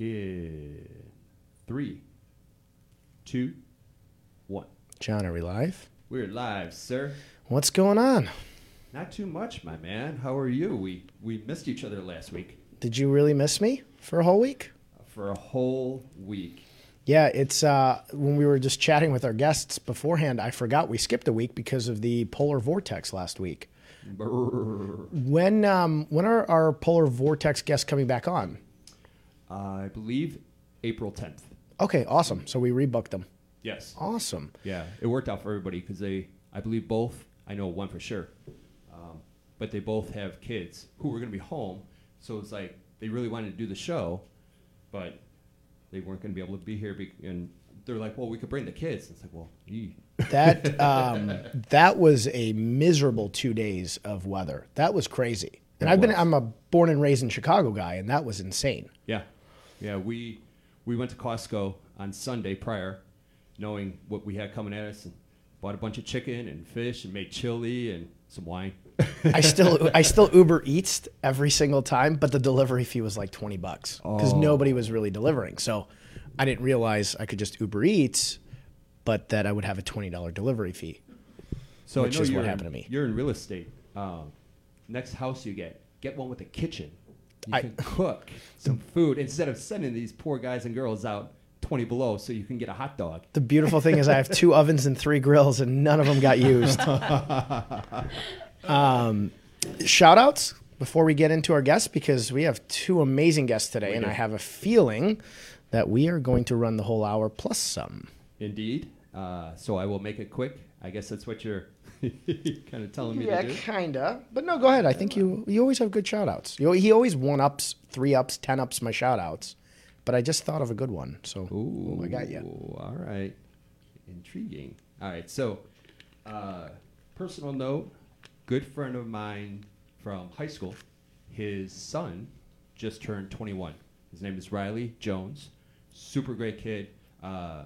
in three, two, one. John, are we live? We're live, sir. What's going on? Not too much, my man. How are you? We we missed each other last week Did you really miss me for a whole week? for a whole week. Yeah, it's uh, when we were just chatting with our guests beforehand. I forgot we skipped a week because of the polar vortex last week. Brrr. When um, when are our polar vortex guests coming back on? I believe April tenth. Okay, awesome. So we rebooked them. Yes. Awesome. Yeah, it worked out for everybody because they, I believe both, I know one for sure, um, but they both have kids who were going to be home. So it's like they really wanted to do the show, but they weren't going to be able to be here. Be- and they're like, well, we could bring the kids. It's like, well. That um, that was a miserable two days of weather. That was crazy. And It I've been. I'm a born and raised in Chicago guy, and that was insane. yeah, yeah. We we went to Costco on Sunday prior, knowing what we had coming at us, and bought a bunch of chicken and fish and made chili and some wine. I still I still Uber Eats every single time, but the delivery fee was like twenty bucks because Oh. nobody was really delivering. So I didn't realize I could just Uber Eats, but that I would have a twenty dollar delivery fee. So Which is what you're happened in, to me. You're in real estate. Um, next house you get, get one with a kitchen. You I- can cook some food instead of sending these poor guys and girls out 20 below so you can get a hot dog. The beautiful thing is I have two ovens and three grills, and none of them got used. um, shout outs before we get into our guests because we have two amazing guests today, We and do. I have a feeling that we are going to run the whole hour plus some. Indeed. Uh, so I will make it quick. I guess that's what you're kind of telling me Yeah, to do. kinda. But no, go ahead. I think you you always have good shout outs. You, he always one ups, three ups, ten ups my shout outs. But I just thought of a good one. So Ooh, I got you. All right. Intriguing. All right. So, uh, personal note good friend of mine from high school, his son just turned 21. His name is Riley Jones. Super great kid. Uh,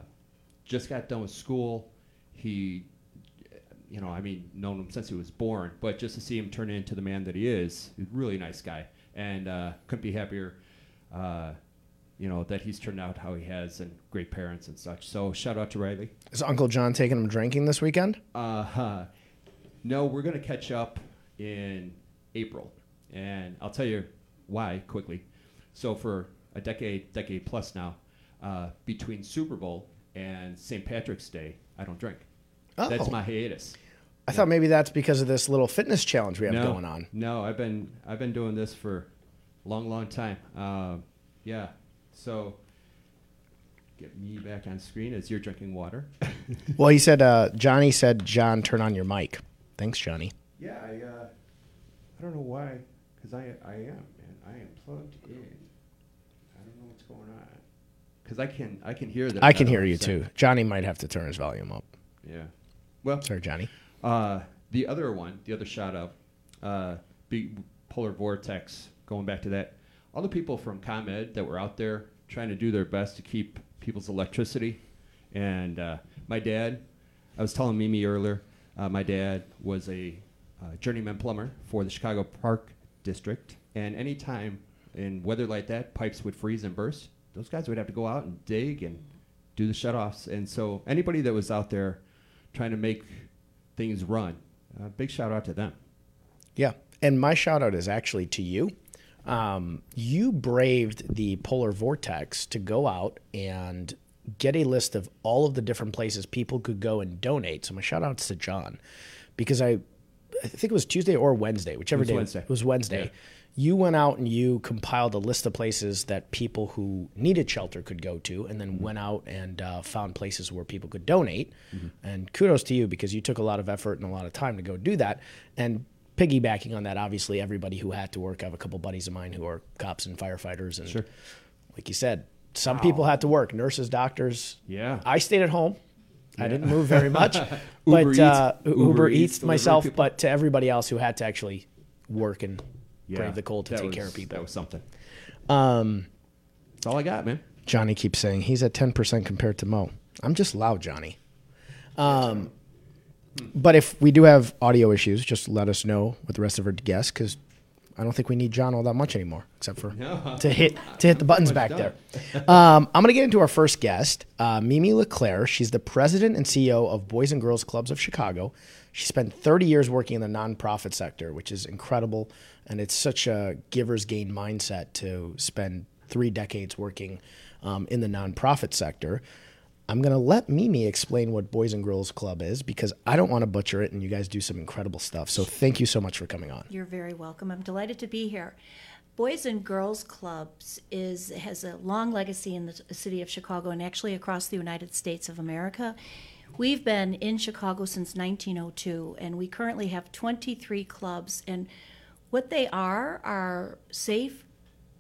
just got done with school. He, you know, I mean, known him since he was born, but just to see him turn into the man that he is, he's a really nice guy. And uh, couldn't be happier. Uh, you know that he's turned out how he has and great parents and such so shout out to riley is Uncle John taking him drinking this weekend? uh, no we're going to catch up in april and i'll tell you why quickly so for a decade decade plus now uh, between super bowl and st patrick's day i don't drink Oh. that's my hiatus I thought maybe that's because of this little fitness challenge we have no, going on. No, I've been I've been doing this for a long, long time. Um, yeah. So get me back on screen as you're drinking water. Well, he said, uh, Johnny said, John, turn on your mic. Thanks, Johnny. yeah, I uh, I don't know why, because I I am man, I am plugged in. I don't know what's going on. Because I can I can hear that. I can hear you too. Johnny might have to turn his volume up. Yeah. Well, Sorry, Johnny. Uh, the other one, the other shout out, uh, polar vortex. Going back to that, all the people from ComEd that were out there trying to do their best to keep people's electricity, and uh, my dad. I was telling Mimi earlier. Uh, my dad was a uh, journeyman plumber for the Chicago Park District, and anytime in weather like that, pipes would freeze and burst. Those guys would have to go out and dig and do the shutoffs. And so anybody that was out there trying to make things run, uh, big shout out to them. Yeah. And my shout out is actually to you. Um, you braved the polar vortex to go out and get a list of all of the different places people could go and donate. So my shout outs to John because I, I think it was Tuesday or Wednesday, whichever was day Wednesday. it was Wednesday. Yeah. You went out and you compiled a list of places that people who needed shelter could go to, and then went out and uh, found places where people could donate. And kudos to you because you took a lot of effort and a lot of time to go do that. And piggybacking on that, obviously, everybody who had to work. I have a couple buddies of mine who are cops and firefighters, and Sure. like you said, some people had to work. Nurses, doctors. Yeah. I stayed at home. I didn't move very much, Uber but Eats- uh, Uber Uber, Eats Eats, myself. But to everybody else who had to actually work and Yeah, brave the cold to take was- care of people. That was something. Um, That's all I got, man. Johnny keeps saying he's at 10% compared to Mo. I'm just loud, Johnny. Um, but if we do have audio issues, just let us know with the rest of our guests because I don't think we need John all that much anymore, except for No. to hit to hit the buttons back done. there. Um, I'm going to get into our first guest, uh, Mimi LeClair. She's the president and CEO of Boys and Girls Clubs of Chicago. She spent 30 years working in the nonprofit sector, which is incredible, and it's such a giver's gain mindset to spend three decades working um, in the nonprofit sector. I'm going to let Mimi explain what Boys and Girls Club is because I don't want to butcher it, and you guys do some incredible stuff. So thank you so much for coming on. You're very welcome. I'm delighted to be here. Boys and Girls Clubs is has a long legacy in the city of Chicago and actually across the United States of America. We've been in Chicago since 1902, and we currently have 23 clubs. And what they are are safe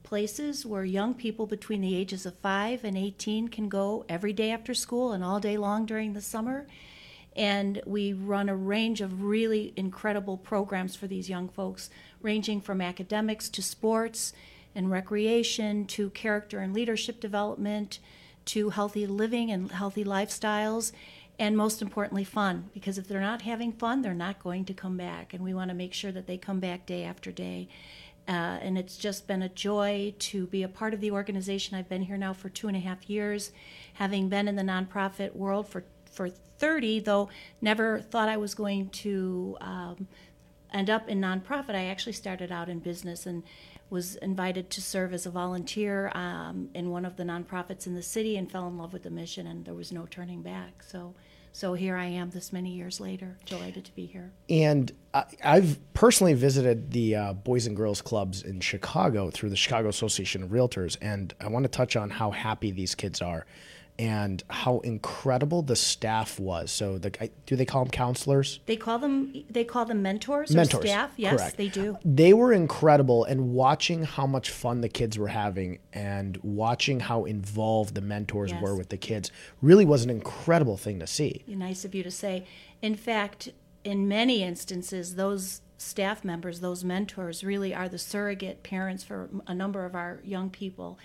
places where young people between the ages of 5 and 18 can go every day after school and all day long during the summer. And we run a range of really incredible programs for these young folks, ranging from academics to sports and recreation to character and leadership development to healthy living and healthy lifestyles. And most importantly, fun, because if they're not having fun, they're not going to come back. And we want to make sure that they come back day after day. Uh, and it's just been a joy to be a part of the organization. I've been here now for two and a half years, having been in the nonprofit world for, for 30, though never thought I was going to um, end up in nonprofit. I actually started out in business and was invited to serve as a volunteer um, in one of the nonprofits in the city and fell in love with the mission, and there was no turning back. So, so here I am this many years later, delighted to be here. And I, I've personally visited the uh, Boys and Girls Clubs in Chicago through the Chicago Association of Realtors, and I want to touch on how happy these kids are and how incredible the staff was. So, the, do they call them counselors? They call them they call them mentors, Mentors, or staff. Yes, correct. they do. They were incredible, and watching how much fun the kids were having and watching how involved the mentors Yes. were with the kids really was an incredible thing to see. Nice of you to say. In fact, in many instances, those staff members, those mentors, really are the surrogate parents for a number of our young people.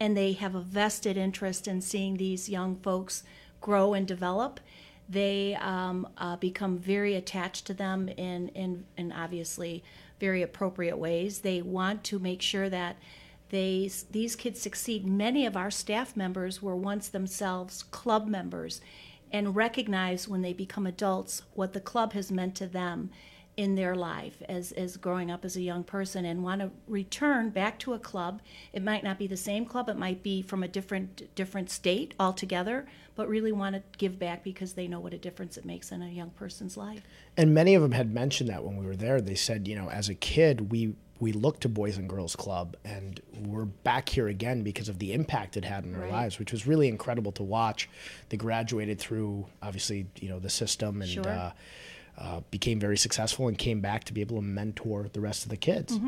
And they have a vested interest in seeing these young folks grow and develop. They um, uh, become very attached to them in, in, in obviously very appropriate ways. They want to make sure that they these kids succeed. Many of our staff members were once themselves club members and recognize when they become adults what the club has meant to them in their life as, as growing up as a young person and want to return back to a club. It might not be the same club, it might be from a different different state altogether, but really want to give back because they know what a difference it makes in a young person's life. And many of them had mentioned that when we were there. They said, you know, as a kid, we we looked to Boys and Girls Club, and we're back here again because of the impact it had in our Right. lives, which was really incredible to watch. They graduated through, obviously, you know, the system and Sure. uh, uh, became very successful and came back to be able to mentor the rest of the kids.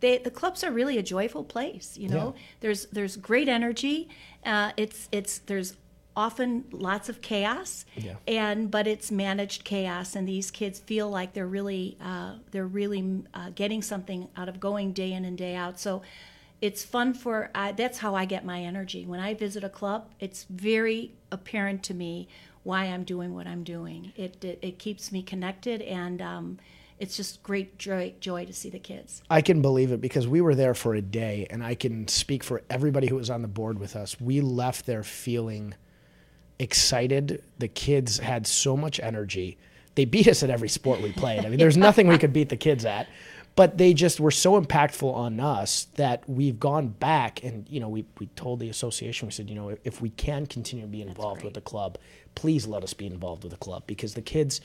they the clubs are really a joyful place you know Yeah. there's there's great energy uh, it's it's there's often lots of chaos Yeah. and but it's managed chaos and these kids feel like they're really uh, they're really uh, getting something out of going day in and day out so it's fun for uh, that's how i get my energy when i visit a club it's very apparent to me why i'm doing what i'm doing it it, it keeps me connected and um, it's just great joy, joy to see the kids I can believe it because we were there for a day, and I can speak for everybody who was on the board with us. We left there feeling excited. The kids had so much energy. They beat us at every sport we played. I mean, there's nothing we could beat the kids at, but they just were so impactful on us that we've gone back and you know we we told the association we said you know if, if we can continue to be involved with the club, please let us be involved with the club because the kids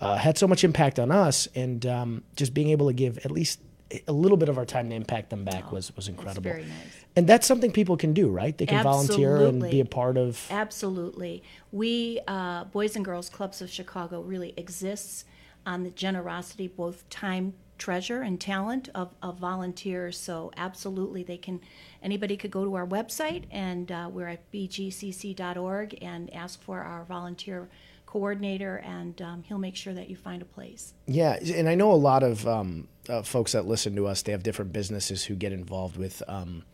uh, had so much impact on us, and um, just being able to give at least a little bit of our time to impact them back was was incredible. very nice. And that's something people can do, right? They can volunteer and be a part of. Absolutely. We, uh, Boys and Girls Clubs of Chicago, really exists on the generosity, both time, treasure, and talent of, of volunteers. So, absolutely, they can, anybody could go to our website, and uh, we're at bgcc.org and ask for our volunteer coordinator, and um, he'll make sure that you find a place. Yeah, and I know a lot of um, uh, folks that listen to us. They have different businesses who get involved with um,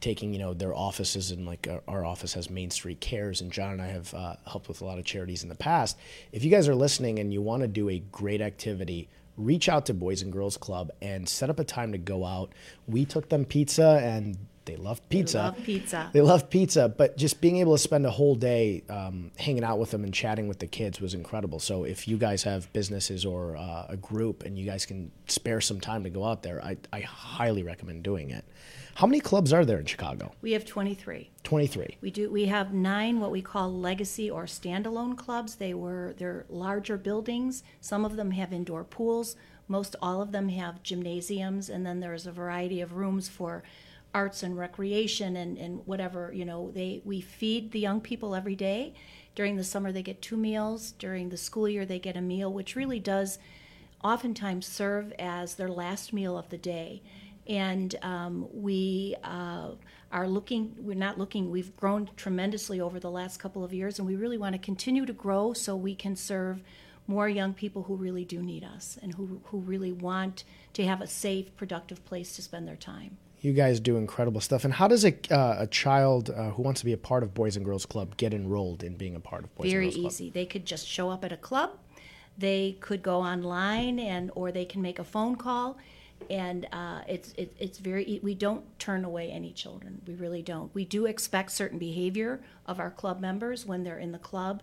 taking, you know, their offices and like our, office has Main Street Cares, and John and I have uh, helped with a lot of charities in the past. If you guys are listening and you want to do a great activity reach out to Boys and Girls Club and set up a time to go out. We took them pizza and they loved pizza. love pizza. They love pizza, but just being able to spend a whole day um, hanging out with them and chatting with the kids was incredible. So if you guys have businesses or uh, a group and you guys can spare some time to go out there, I, I highly recommend doing it. How many clubs are there in Chicago? We have 23. 23. We do. We have nine what we call legacy or standalone clubs. They were they're larger buildings. Some of them have indoor pools. Most all of them have gymnasiums, and then there's a variety of rooms for arts and recreation and, and whatever you know. They we feed the young people every day. During the summer, they get two meals. During the school year, they get a meal, which really does oftentimes serve as their last meal of the day. And um, we uh, are looking, we're not looking, we've grown tremendously over the last couple of years, and we really want to continue to grow so we can serve more young people who really do need us and who, who really want to have a safe, productive place to spend their time. You guys do incredible stuff. And how does a, uh, a child uh, who wants to be a part of Boys and Girls Club get enrolled in being a part of Boys Very and Girls Club? Very easy. They could just show up at a club. They could go online and or they can make a phone call, and uh, it's it, it's very. We don't turn away any children. We really don't. We do expect certain behavior of our club members when they're in the club,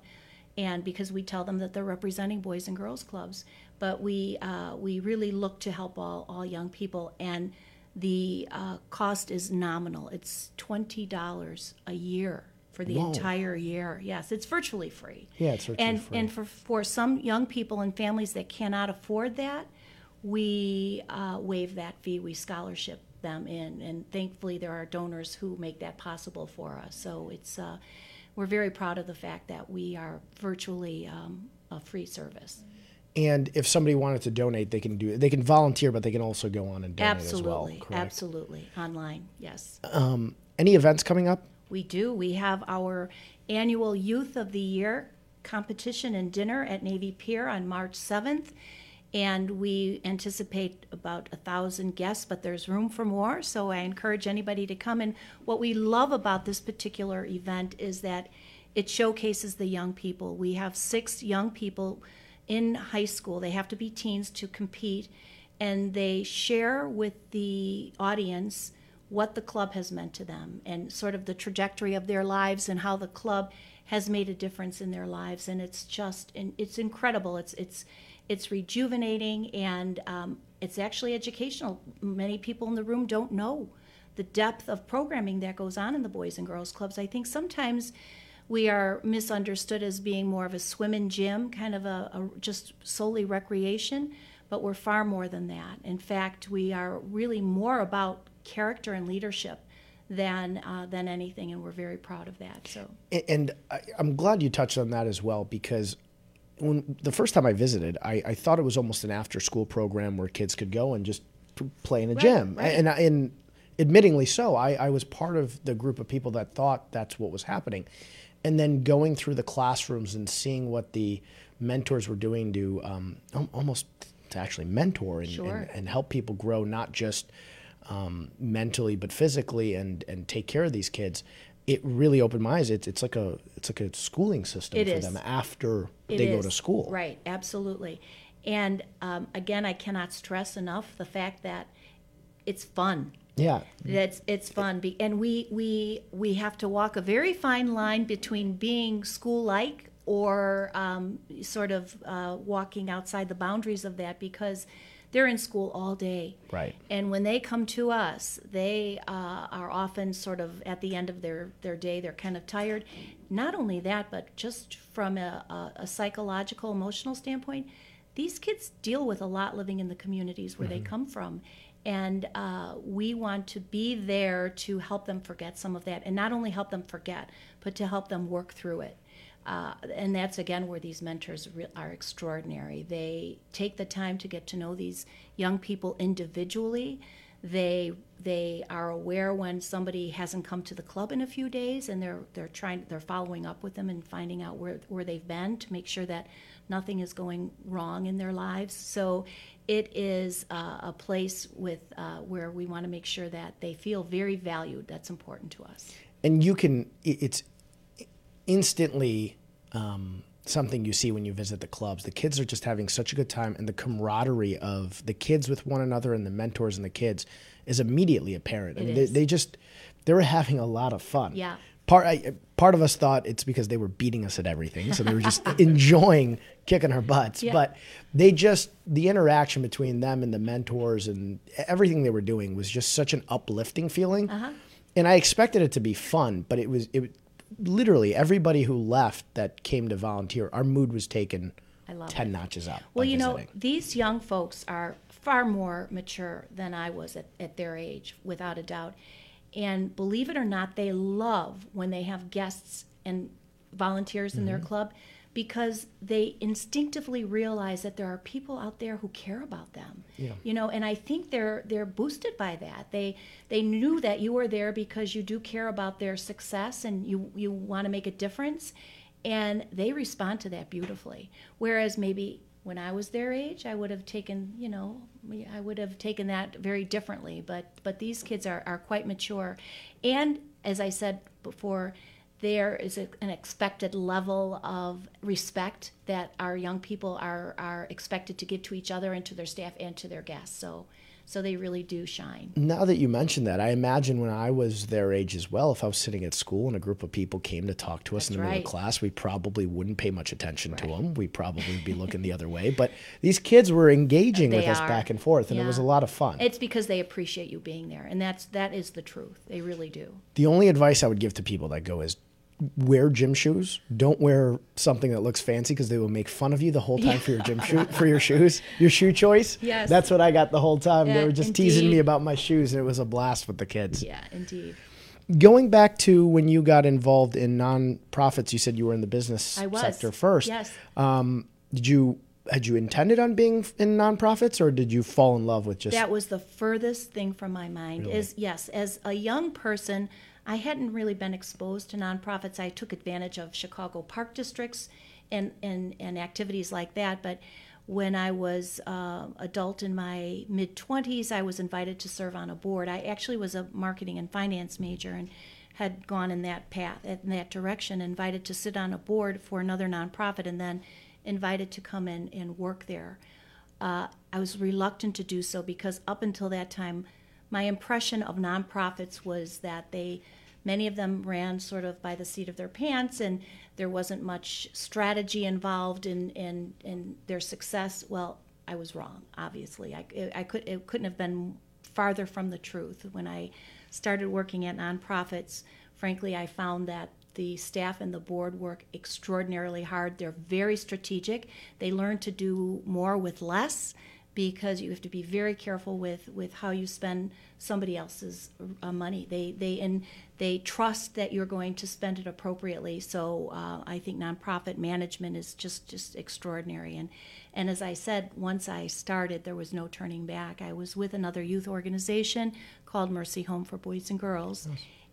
and because we tell them that they're representing boys and girls clubs. But we uh, we really look to help all all young people and. The uh, cost is nominal. It's twenty dollars a year for the Whoa. entire year. Yes, it's virtually free. Yeah, it's virtually and, free. And for, for some young people and families that cannot afford that, we uh, waive that fee. We scholarship them in, and thankfully there are donors who make that possible for us. So it's uh, we're very proud of the fact that we are virtually um, a free service. And if somebody wanted to donate, they can do. it. They can volunteer, but they can also go on and donate absolutely, as well. Correct. absolutely online. Yes. Any events coming up? We do. We have our annual Youth of the Year competition and dinner at Navy Pier on March 7th. And we anticipate about a thousand guests, but there's room for more. So I encourage anybody to come. And what we love about this particular event is that it showcases the young people. We have six young people in high school. They have to be teens to compete, and they share with the audience what the club has meant to them and sort of the trajectory of their lives and how the club has made a difference in their lives and it's just and it's incredible it's it's it's rejuvenating and um, it's actually educational. Many people in the room don't know the depth of programming that goes on in the boys and girls clubs. I think sometimes we are misunderstood as being more of a swim and gym kind of a, a just solely recreation but we're far more than that. In fact we are really more about character and leadership than uh, than anything, and we're very proud of that. So. A- And I, I'm glad you touched on that as well because when the first time I visited, I, I thought it was almost an after-school program where kids could go and just play in a gym. right. And, and admittingly so, I, I was part of the group of people that thought that's what was happening. And then going through the classrooms and seeing what the mentors were doing to um, almost to actually mentor and, Sure. and, and help people grow, not just um, mentally but physically, and and take care of these kids. It really opened my eyes. It's, it's like a it's like a schooling system It for is. them after It they go to school. Right, absolutely. And um, again, I cannot stress enough the fact that it's fun. Yeah, That's it's fun, Be, and we we we have to walk a very fine line between being school-like or um, sort of uh, walking outside the boundaries of that because they're in school all day. Right. And when they come to us, they uh, are often sort of at the end of their, their day, they're kind of tired. Not only that, but just from a, a, a psychological, emotional standpoint, these kids deal with a lot living in the communities where they come from. And uh, we want to be there to help them forget some of that, and not only help them forget, but to help them work through it. Uh, and that's again where these mentors re- are extraordinary. They take the time to get to know these young people individually. They they are aware when somebody hasn't come to the club in a few days, and they're they're trying they're following up with them and finding out where where they've been to make sure that nothing is going wrong in their lives. So it is uh, a place with uh, where we want to make sure that they feel very valued. That's important to us. and you can. It's instantly um, something you see when you visit the clubs. The kids are just having such a good time, and the camaraderie of the kids with one another and the mentors and the kids is immediately apparent. I mean. They, they just they were having a lot of fun. Yeah. Part I, part of us thought it's because they were beating us at everything, so they were just enjoying kicking our butts. Yeah. But they just the interaction between them and the mentors and everything they were doing was just such an uplifting feeling. Uh-huh. And I expected it to be fun, but it was it literally everybody who left that came to volunteer, our mood was taken I love ten it. notches up. Well, you know, these young folks are far more mature than I was at, at their age, without a doubt. And believe it or not, they love when they have guests and volunteers in their Mm-hmm. club because they instinctively realize that there are people out there who care about them. Yeah. You know, and I think they're they're boosted by that. They they knew that you were there because you do care about their success and you you want to make a difference and they respond to that beautifully. Whereas maybe when I was their age, I would have taken, you know, I would have taken that very differently. But but these kids are, are quite mature, and as I said before, there is a, an expected level of respect that our young people are are expected to give to each other and to their staff and to their guests. So so they really do shine. Now that you mention that, I imagine when I was their age as well, if I was sitting at school and a group of people came to talk to us in the That's middle of class, we probably wouldn't pay much attention to them. We'd probably be looking the other way. But these kids were engaging with They us back and forth, and it was a lot of fun. It's because they appreciate you being there, and that's that is the truth. They really do. the only advice I would give to people that go is wear gym shoes. Don't wear something that looks fancy because they will make fun of you the whole time for your gym shoe for your shoes, your shoe choice. Yes. That's what I got the whole time. they were just teasing me about my shoes, and it was a blast with the kids. Yeah, indeed. Going back to when you got involved in nonprofits, you said you were in the business sector first. Yes. Um, did you had you intended on being in nonprofits, or did you fall in love with just? that was the furthest thing from my mind is yes as a young person i hadn't really been exposed to nonprofits. I took advantage of chicago park districts and and, and activities like that but when i was uh, adult in my mid 20s i was invited to serve on a board. I actually was a marketing and finance major and had gone in that path in that direction invited to sit on a board for another nonprofit and then invited to come in and work there. Uh, I was reluctant to do so because up until that time, my impression of nonprofits was that they, many of them ran sort of by the seat of their pants, and there wasn't much strategy involved in in, in their success. Well, I was wrong. Obviously, I, I could it couldn't have been farther from the truth. When I started working at nonprofits, frankly, I found that the staff and the board work extraordinarily hard. They're very strategic. They learn to do more with less because you have to be very careful with, with how you spend somebody else's uh, money. They they and they trust that you're going to spend it appropriately. So uh, I think nonprofit management is just just extraordinary. And and as I said, once I started, there was no turning back. I was with another youth organization called Mercy Home for Boys and Girls,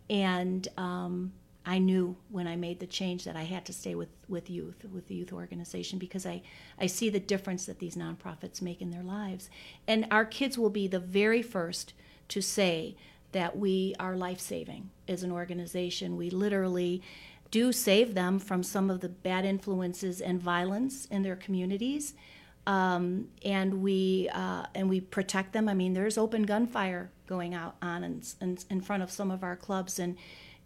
and um, I knew when I made the change that I had to stay with, with youth, with the youth organization, because I, I see the difference that these nonprofits make in their lives. And our kids will be the very first to say that we are life saving as an organization. We literally do save them from some of the bad influences and violence in their communities. Um, and we uh, and we protect them. I mean, there's open gunfire going out on in, in, in front of some of our clubs, and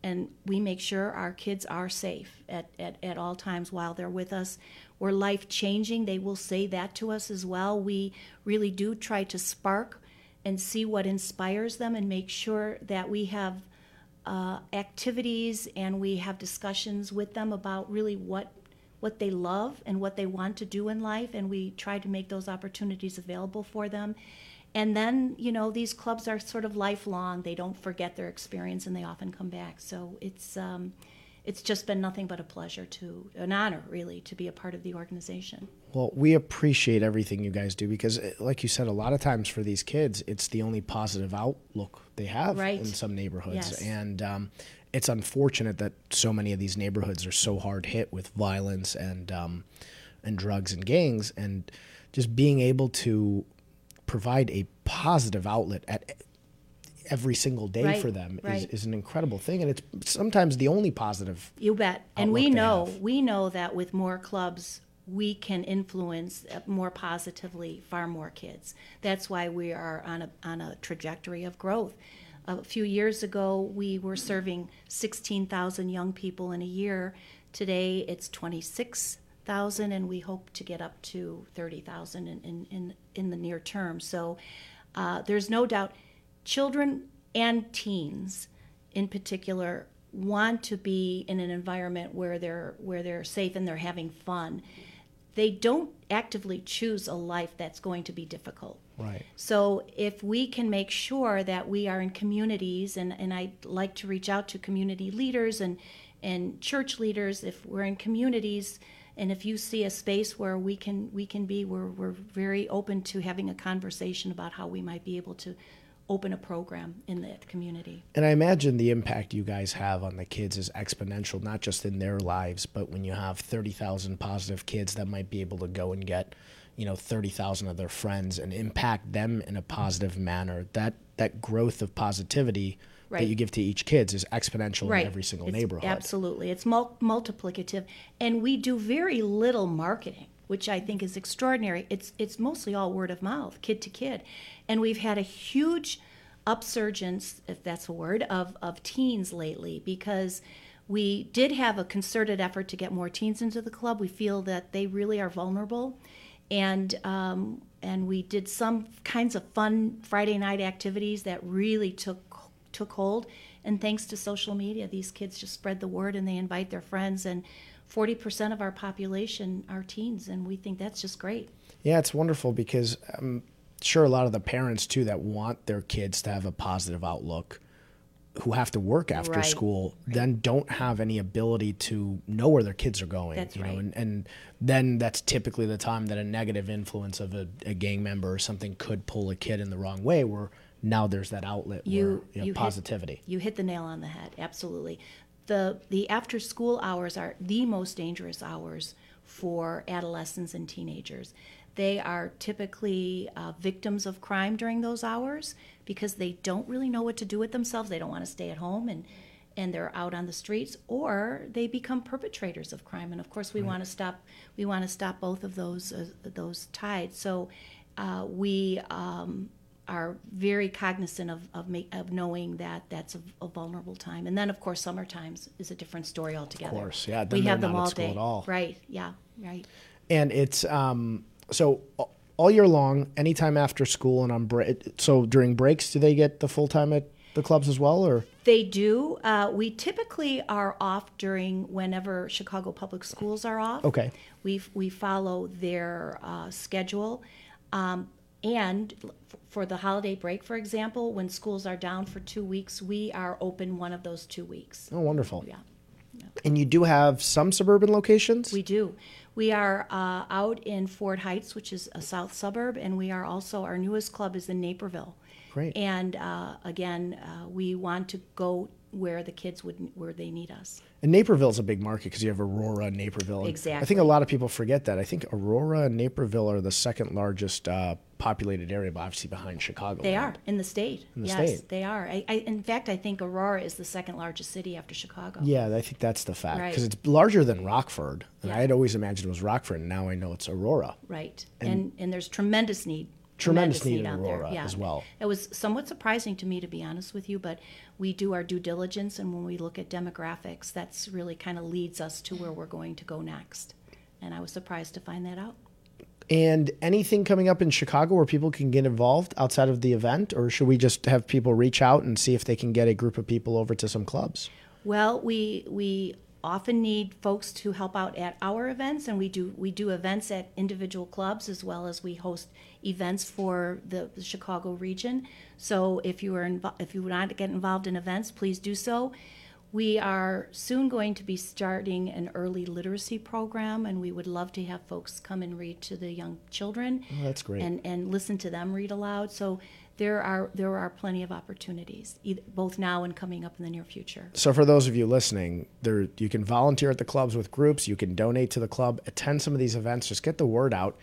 and we make sure our kids are safe at, at, at all times while they're with us. We're life changing. They will say that to us as well. We really do try to spark and see what inspires them and make sure that we have uh, activities and we have discussions with them about really what what they love and what they want to do in life and we try to make those opportunities available for them and then you know these clubs are sort of lifelong they don't forget their experience and they often come back so it's um, it's just been nothing but a pleasure to an honor really to be a part of the organization Well, we appreciate everything you guys do because, uh, like you said, a lot of times for these kids, it's the only positive outlook they have Right. in some neighborhoods. Yes. And um, it's unfortunate that so many of these neighborhoods are so hard hit with violence and um, and drugs and gangs, and just being able to provide a positive outlet at every single day Right, for them is, right. is an incredible thing, and it's sometimes the only positive. You bet. And we know have. we know that with more clubs, we can influence uh, more positively far more kids. That's why we are on a on a trajectory of growth. A few years ago, we were serving 16,000 young people in a year. Today, it's 26,000, and we hope to get up to 30,000 in, in, in, in the near term. So uh, there's no doubt children and teens in particular want to be in an environment where they're where they're safe and they're having fun they don't actively choose a life that's going to be difficult Right. so if we can make sure that we are in communities, and, and I'd like to reach out to community leaders and, and church leaders, if we're in communities, and if you see a space where we can we can be, we're, we're very open to having a conversation about how we might be able to open a program in that community. And I imagine the impact you guys have on the kids is exponential, not just in their lives, but when you have 30,000 positive kids that might be able to go and get, you know, 30,000 of their friends and impact them in a positive manner. That that growth of positivity that you give to each kids is exponential right. in every single It's- neighborhood. absolutely. It's mul- multiplicative and we do very little marketing which i think is extraordinary. It's it's mostly all word of mouth kid to kid. And we've had a huge upsurgence if that's a word of of teens lately because we did have a concerted effort to get more teens into the club. We feel that they really are vulnerable and um, and we did some kinds of fun Friday night activities that really took took hold. And thanks to social media, these kids just spread the word and they invite their friends. And 40% of our population are teens, and we think that's just great. Yeah, it's wonderful because I'm sure a lot of the parents too that want their kids to have a positive outlook who have to work after Right. school then don't have any ability to know where their kids are going That's you know right. and, and then that's typically the time that a negative influence of a, a gang member or something could pull a kid in the wrong way where now there's that outlet You, where you know, you hit- positivity you hit the nail on the head. Absolutely. The the after school hours are the most dangerous hours for adolescents and teenagers. They are typically uh, victims of crime during those hours because they don't really know what to do with themselves. They don't want to stay at home and and they're out on the streets, or they become perpetrators of crime. And of course, we want to stop. We want to stop both of those uh, those tides. So uh, we um, are very cognizant of of, make, of knowing that that's a, a vulnerable time. And then, of course, summer times is a different story altogether. Of course, yeah, then we have them not all day. at all. Right? Yeah. Right. and it's um so all year long anytime after school and on break so during breaks do they get the full time at the clubs as well or They do. Uh, we typically are off during whenever Chicago Public Schools are off. Okay. We we follow their uh, schedule, um, and for the holiday break, for example, when schools are down for two weeks, we are open one of those two weeks. oh wonderful Yeah. And you do have some suburban locations? We do. We are uh, out in Ford Heights, which is a south suburb, and we are also, our newest club is in Naperville. Great. And uh, again, uh, we want to go where the kids would, where they need us. and Naperville's a big market because you have Aurora and Naperville. And I think a lot of people forget that. I think Aurora and Naperville are the second largest uh, populated area, but obviously behind Chicago. They are in the state. In the yes, state. they are. I, I, in fact, I think Aurora is the second largest city after Chicago. Yeah, I think that's the fact Right. because it's larger than Rockford, and Yeah. I had always imagined it was Rockford, and now I know it's Aurora. Right. And, and there's tremendous need. Tremendous need in. Aurora yeah. as well. It was somewhat surprising to me, to be honest with you, but we do our due diligence, and when we look at demographics, that's really kind of leads us to where we're going to go next. And I was surprised to find that out. And anything coming up in Chicago where people can get involved outside of the event, or should we just have people reach out and see if they can get a group of people over to some clubs? Well, we we often need folks to help out at our events, and we do we do events at individual clubs as well as we host events for the, the Chicago region. So if you are invo- if you would not get involved in events, please do so. We are soon going to be starting an early literacy program, and we would love to have folks come and read to the young children. Oh, that's great. And and listen to them read aloud. So there are there are plenty of opportunities, either, both now and coming up in the near future. So for those of you listening, there you can volunteer at the clubs with groups, you can donate to the club, attend some of these events, just get the word out.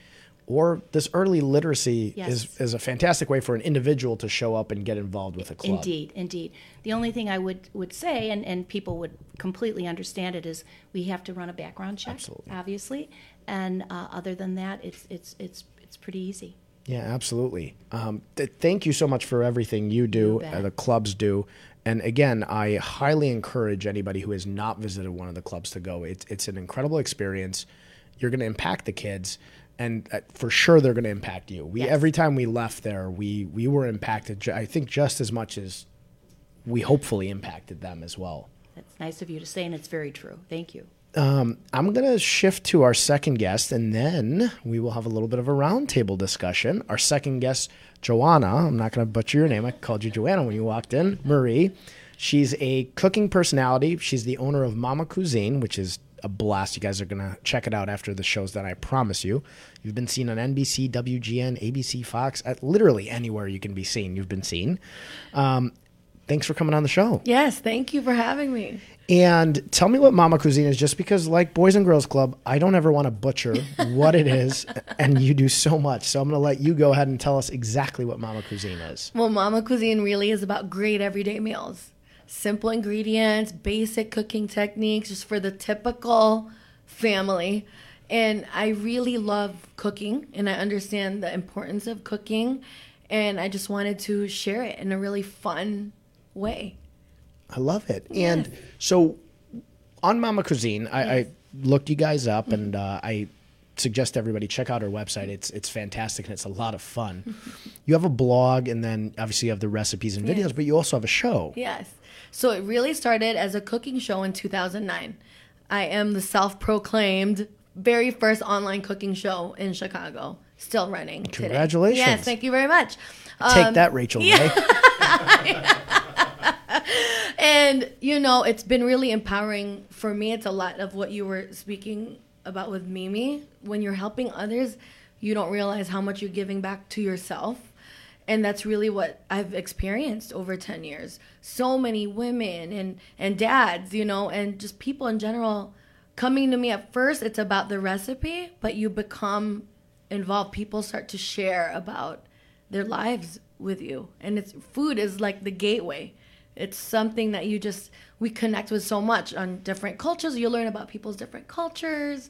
Or this early literacy Yes. is, is a fantastic way for an individual to show up and get involved with a club. Indeed, indeed. The only thing I would, would say, and, and people would completely understand it, is we have to run a background check, Absolutely. obviously. And uh, other than that, it's, it's, it's, it's pretty easy. Yeah, absolutely. Um, th- thank you so much for everything you do, bet. uh, the clubs do. And again, I highly encourage anybody who has not visited one of the clubs to go. It's, it's an incredible experience. You're going to impact the kids, and uh, for sure they're going to impact you. We Yes. every time we left there, we we were impacted. I think just as much as we hopefully impacted them as well. That's nice of you to say, and it's very true. Thank you. I'm going to shift to our second guest, and then we will have a little bit of a roundtable discussion. Our second guest, Joanna, I'm not going to butcher your name. I called you Joanna when you walked in. Marie. She's a cooking personality. She's the owner of Mama Cuisine, which is a blast. You guys are going to check it out after the shows that I promise you. You've been seen on NBC, WGN, ABC, Fox, at literally anywhere you can be seen. You've been seen. Um, thanks for coming on the show. Yes, thank you for having me. And tell me what Mama Cuisine is, just because, like Boys and Girls Club, I don't ever want to butcher what it is, and you do so much. So I'm going to let you go ahead and tell us exactly what Mama Cuisine is. Well, Mama Cuisine really is about great everyday meals. Simple ingredients, basic cooking techniques, just for the typical family. And I really love cooking, and I understand the importance of cooking. And I just wanted to share it in a really fun way. I love it. And so on Mama Cuisine, I, I looked you guys up, and uh, I suggest everybody check out our website. It's it's fantastic and it's a lot of fun. you have a blog, and then obviously you have the recipes and videos, Yes. but you also have a show. Yes. So it really started as a cooking show in 2009. I am the self proclaimed very first online cooking show in Chicago, still running. today. Congratulations. Yes, thank you very much. Take Um, that, Rachael Ray. And, you know, it's been really empowering for me. It's a lot of what you were speaking about with Mimi. When you're helping others, you don't realize how much you're giving back to yourself. And that's really what I've experienced over 10 years. So many women and, and dads, you know, and just people in general coming to me at first, it's about the recipe, but you become involved. People start to share about their lives with you. And it's food is like the gateway. It's something that you just we connect with so much on different cultures. You learn about people's different cultures,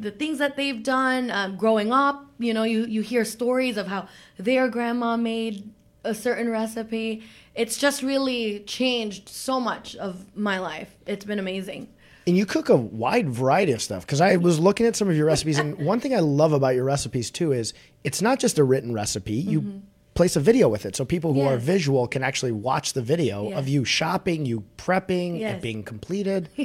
the things that they've done um, growing up. You know, you you hear stories of how their grandma made a certain recipe. It's just really changed so much of my life. It's been amazing. And you cook a wide variety of stuff because I was looking at some of your recipes, and one thing I love about your recipes too is it's not just a written recipe. You place a video with it, so people who are visual can actually watch the video of you shopping, you prepping, it Yes. being completed.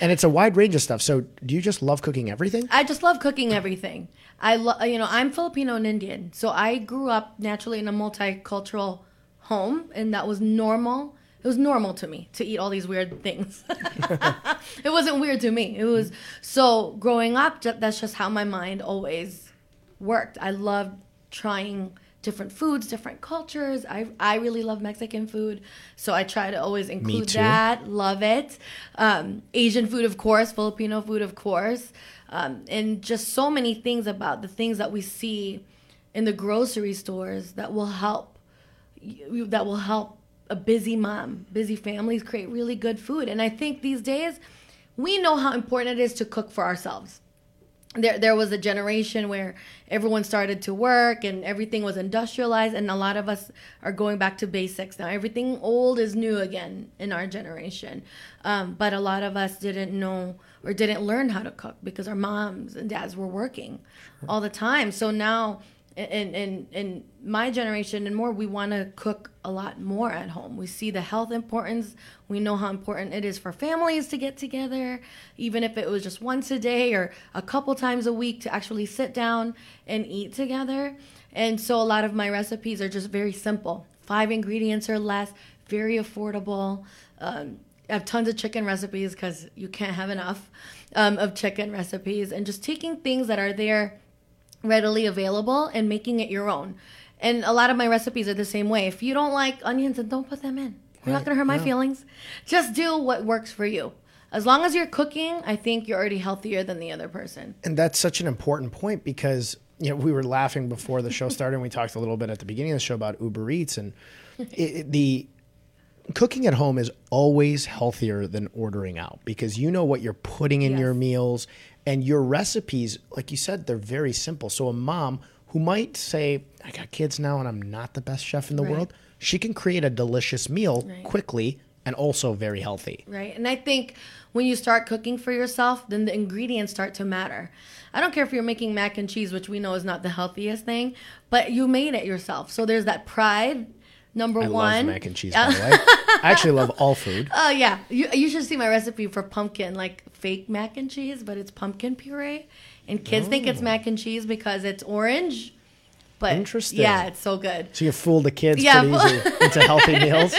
And it's a wide range of stuff. So, do you just love cooking everything? I just love cooking everything. I love, you know, I'm Filipino and Indian, so I grew up naturally in a multicultural home, and that was normal. It was normal to me to eat all these weird things. it wasn't weird to me. It was so growing up. That's just how my mind always worked. I loved trying different foods, different cultures. I I really love Mexican food, so I try to always include that. Love it. Um, Asian food, of course. Filipino food, of course. Um, and just so many things about the things that we see in the grocery stores that will help that will help a busy mom, busy families create really good food. And I think these days we know how important it is to cook for ourselves. There, there was a generation where everyone started to work and everything was industrialized, and a lot of us are going back to basics now. Everything old is new again in our generation. Um, but a lot of us didn't know or didn't learn how to cook because our moms and dads were working all the time. So now, in, in, in my generation and more, we want to cook a lot more at home. We see the health importance. We know how important it is for families to get together, even if it was just once a day or a couple times a week to actually sit down and eat together. And so a lot of my recipes are just very simple five ingredients or less, very affordable. Um, I have tons of chicken recipes because you can't have enough um, of chicken recipes, and just taking things that are there readily available and making it your own. And a lot of my recipes are the same way. If you don't like onions, then don't put them in. You're not going to hurt my yeah. feelings. Just do what works for you. As long as you're cooking, I think you're already healthier than the other person. And that's such an important point because you know, we were laughing before the show started, and we talked a little bit at the beginning of the show about Uber Eats, and it, it- the cooking at home is always healthier than ordering out because you know what you're putting in your meals, and your recipes, like you said, they're very simple. So a mom who might say, "I got kids now, and I'm not the best chef in the Right. world," she can create a delicious meal Right. quickly and also very healthy. Right. And I think when you start cooking for yourself, then the ingredients start to matter. I don't care if you're making mac and cheese, which we know is not the healthiest thing, but you made it yourself. So there's that pride. Number I one. love mac and cheese, by the way. I actually love all food. Oh yeah, you, you should see my recipe for pumpkin, like fake mac and cheese, but it's pumpkin puree, and kids think it's oh. mac and cheese because it's orange. But Interesting. Yeah, it's so good. So you fool the kids Yeah, pretty but- easy into healthy meals.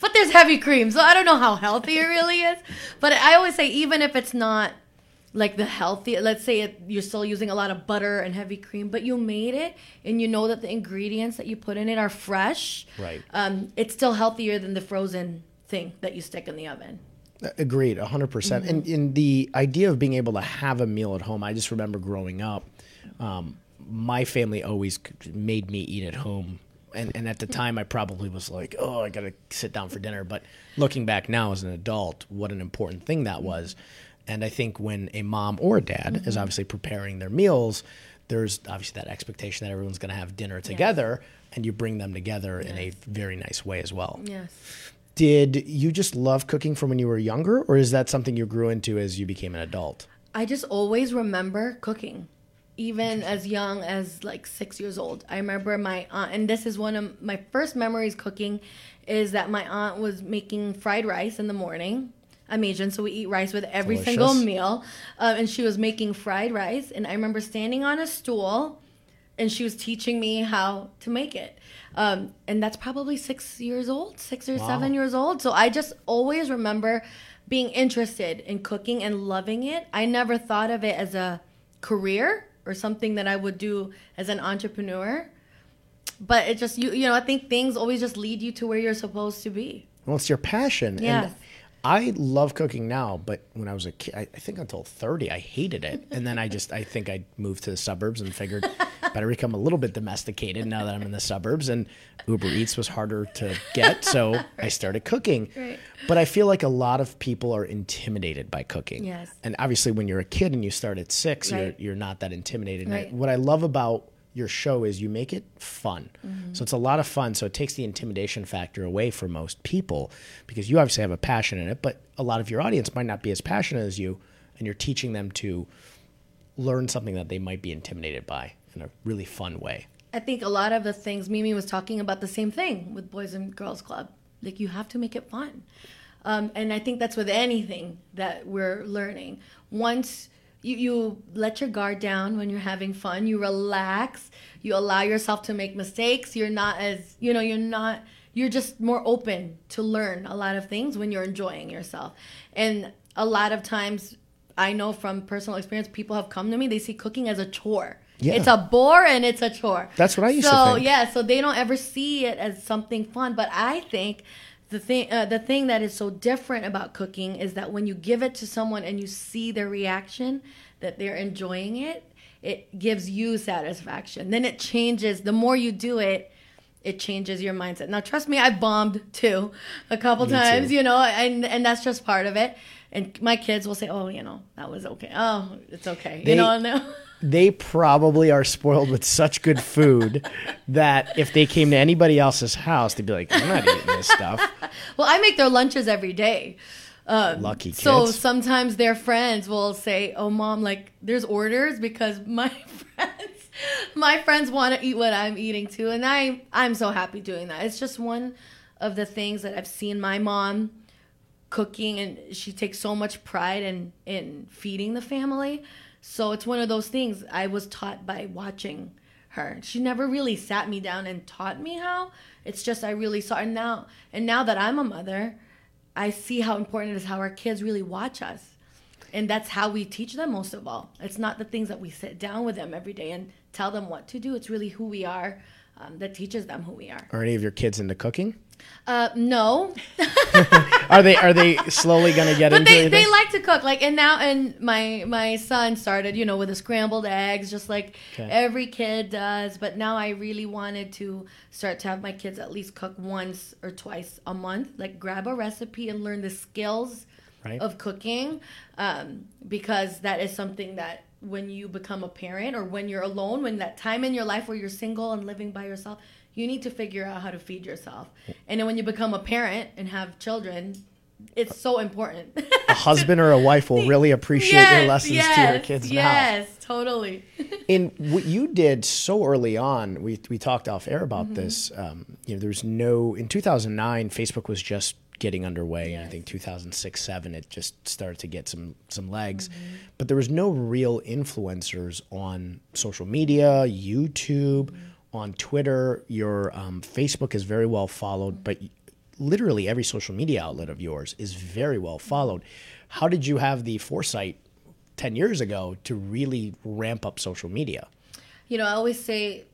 But there's heavy cream, so I don't know how healthy it really is. But I always say, even if it's not like the healthy, let's say it, you're still using a lot of butter and heavy cream, but you made it and you know that the ingredients that you put in it are fresh. Right. Um, it's still healthier than the frozen thing that you stick in the oven. Agreed, 100%. percent And in the idea of being able to have a meal at home, I just remember growing up, um, my family always made me eat at home. And, and at the time, I probably was like, oh, I got to sit down for dinner. But looking back now as an adult, what an important thing that was. And I think when a mom or a dad is mm-hmm. obviously preparing their meals, there's obviously that expectation that everyone's going to have dinner together, and you bring them together in a very nice way as well. Yes. Did you just love cooking from when you were younger, or is that something you grew into as you became an adult? I just always remember cooking, even as young as like six years old. I remember my aunt, and this is one of my first memories cooking, is that my aunt was making fried rice in the morning. I'm Asian, so we eat rice with every single meal. Um, and she was making fried rice, and I remember standing on a stool, and she was teaching me how to make it. Um, and that's probably six years old, six or Wow. seven years old. So I just always remember being interested in cooking and loving it. I never thought of it as a career or something that I would do as an entrepreneur. But it just you you know I think things always just lead you to where you're supposed to be. Well, it's your passion. Yes. And I love cooking now, but when I was a kid, I, I think until 30, I hated it. And then I just, I think I moved to the suburbs and figured better become a little bit domesticated now that I'm in the suburbs. And Uber Eats was harder to get. So I started cooking. Right. But I feel like a lot of people are intimidated by cooking. Yes. And obviously, when you're a kid and you start at six, Right. you're, you're not that intimidated. And I- what I love about your show is you make it fun. Mm-hmm. So it's a lot of fun. So it takes the intimidation factor away for most people because you obviously have a passion in it, but a lot of your audience might not be as passionate as you, and you're teaching them to learn something that they might be intimidated by in a really fun way. I think a lot of the things Mimi was talking about the same thing with Boys and Girls Club. Like you have to make it fun. Um, and I think that's with anything that we're learning. Once you, you let your guard down when you're having fun, you relax, you allow yourself to make mistakes. You're not as, you know, you're not, you're just more open to learn a lot of things when you're enjoying yourself. And a lot of times, I know from personal experience, people have come to me, they see cooking as a chore. Yeah. It's a bore and it's a chore. That's what I used to so, yeah, so they don't ever see it as something fun. But I think the thing, uh, the thing that is so different about cooking is that when you give it to someone and you see their reaction, that they're enjoying it, it gives you satisfaction. Then it changes. The more you do it, it changes your mindset. Now, trust me, I bombed too a couple Me times, too. you know, and and that's just part of it. And my kids will say, "Oh, you know, that was okay. Oh, it's okay." They- you know, They probably are spoiled with such good food that if they came to anybody else's house, they'd be like, I'm not eating this stuff. Well, I make their lunches every day. Um, Lucky kids. So sometimes their friends will say, "Oh, mom, like there's orders because my friends, my friends want to eat what I'm eating too," and I, I'm so happy doing that. It's just one of the things that I've seen my mom cooking, and she takes so much pride in in feeding the family. So it's one of those things I was taught by watching her. She never really sat me down and taught me how. It's just I really saw and now and now that I'm a mother, I see how important it is how our kids really watch us. And that's how we teach them most of all. It's not the things that we sit down with them every day and tell them what to do. It's really who we are um, that teaches them who we are. Are any of your kids into cooking? Uh, no, Are they are they slowly going to get but into they, anything? they like to cook like and now and my my son started you know with the scrambled eggs just like Okay. every kid does but now i really wanted to start to have my kids at least cook once or twice a month like grab a recipe and learn the skills Right. of cooking um, because that is something that when you become a parent or when you're alone when that time in your life where you're single and living by yourself you need to figure out how to feed yourself and then when you become a parent and have children it's so important a husband or a wife will really appreciate your lessons to your kids now. yes totally in what you did so early on, we we talked off air Mm-hmm. about this. Um, you know, there's no in 2009, Facebook was just getting underway, and I think 2006, seven, it just started to get some some legs. Mm-hmm. But there was no real influencers on social media, YouTube, Mm-hmm. On Twitter. Your um, Facebook is very well followed, but literally every social media outlet of yours is very well followed. How did you have the foresight 10 years ago to really ramp up social media? You know, I always say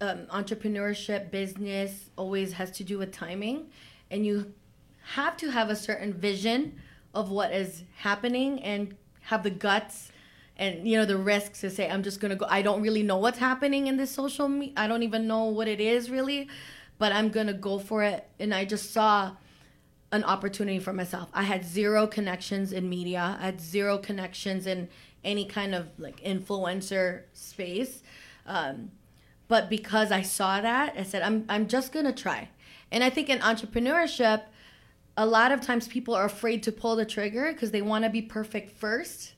um, entrepreneurship, business always has to do with timing. And you have to have a certain vision of what is happening and have the guts and you know the risks to say i'm just gonna go i don't really know what's happening in this social media i don't even know what it is really but i'm gonna go for it and i just saw an opportunity for myself. I had zero connections in media. I had zero connections in any kind of like influencer space. Um, but because I saw that, I said, I'm, I'm just to try. And I think in entrepreneurship, a lot of times people are afraid to pull the trigger because they want to be perfect first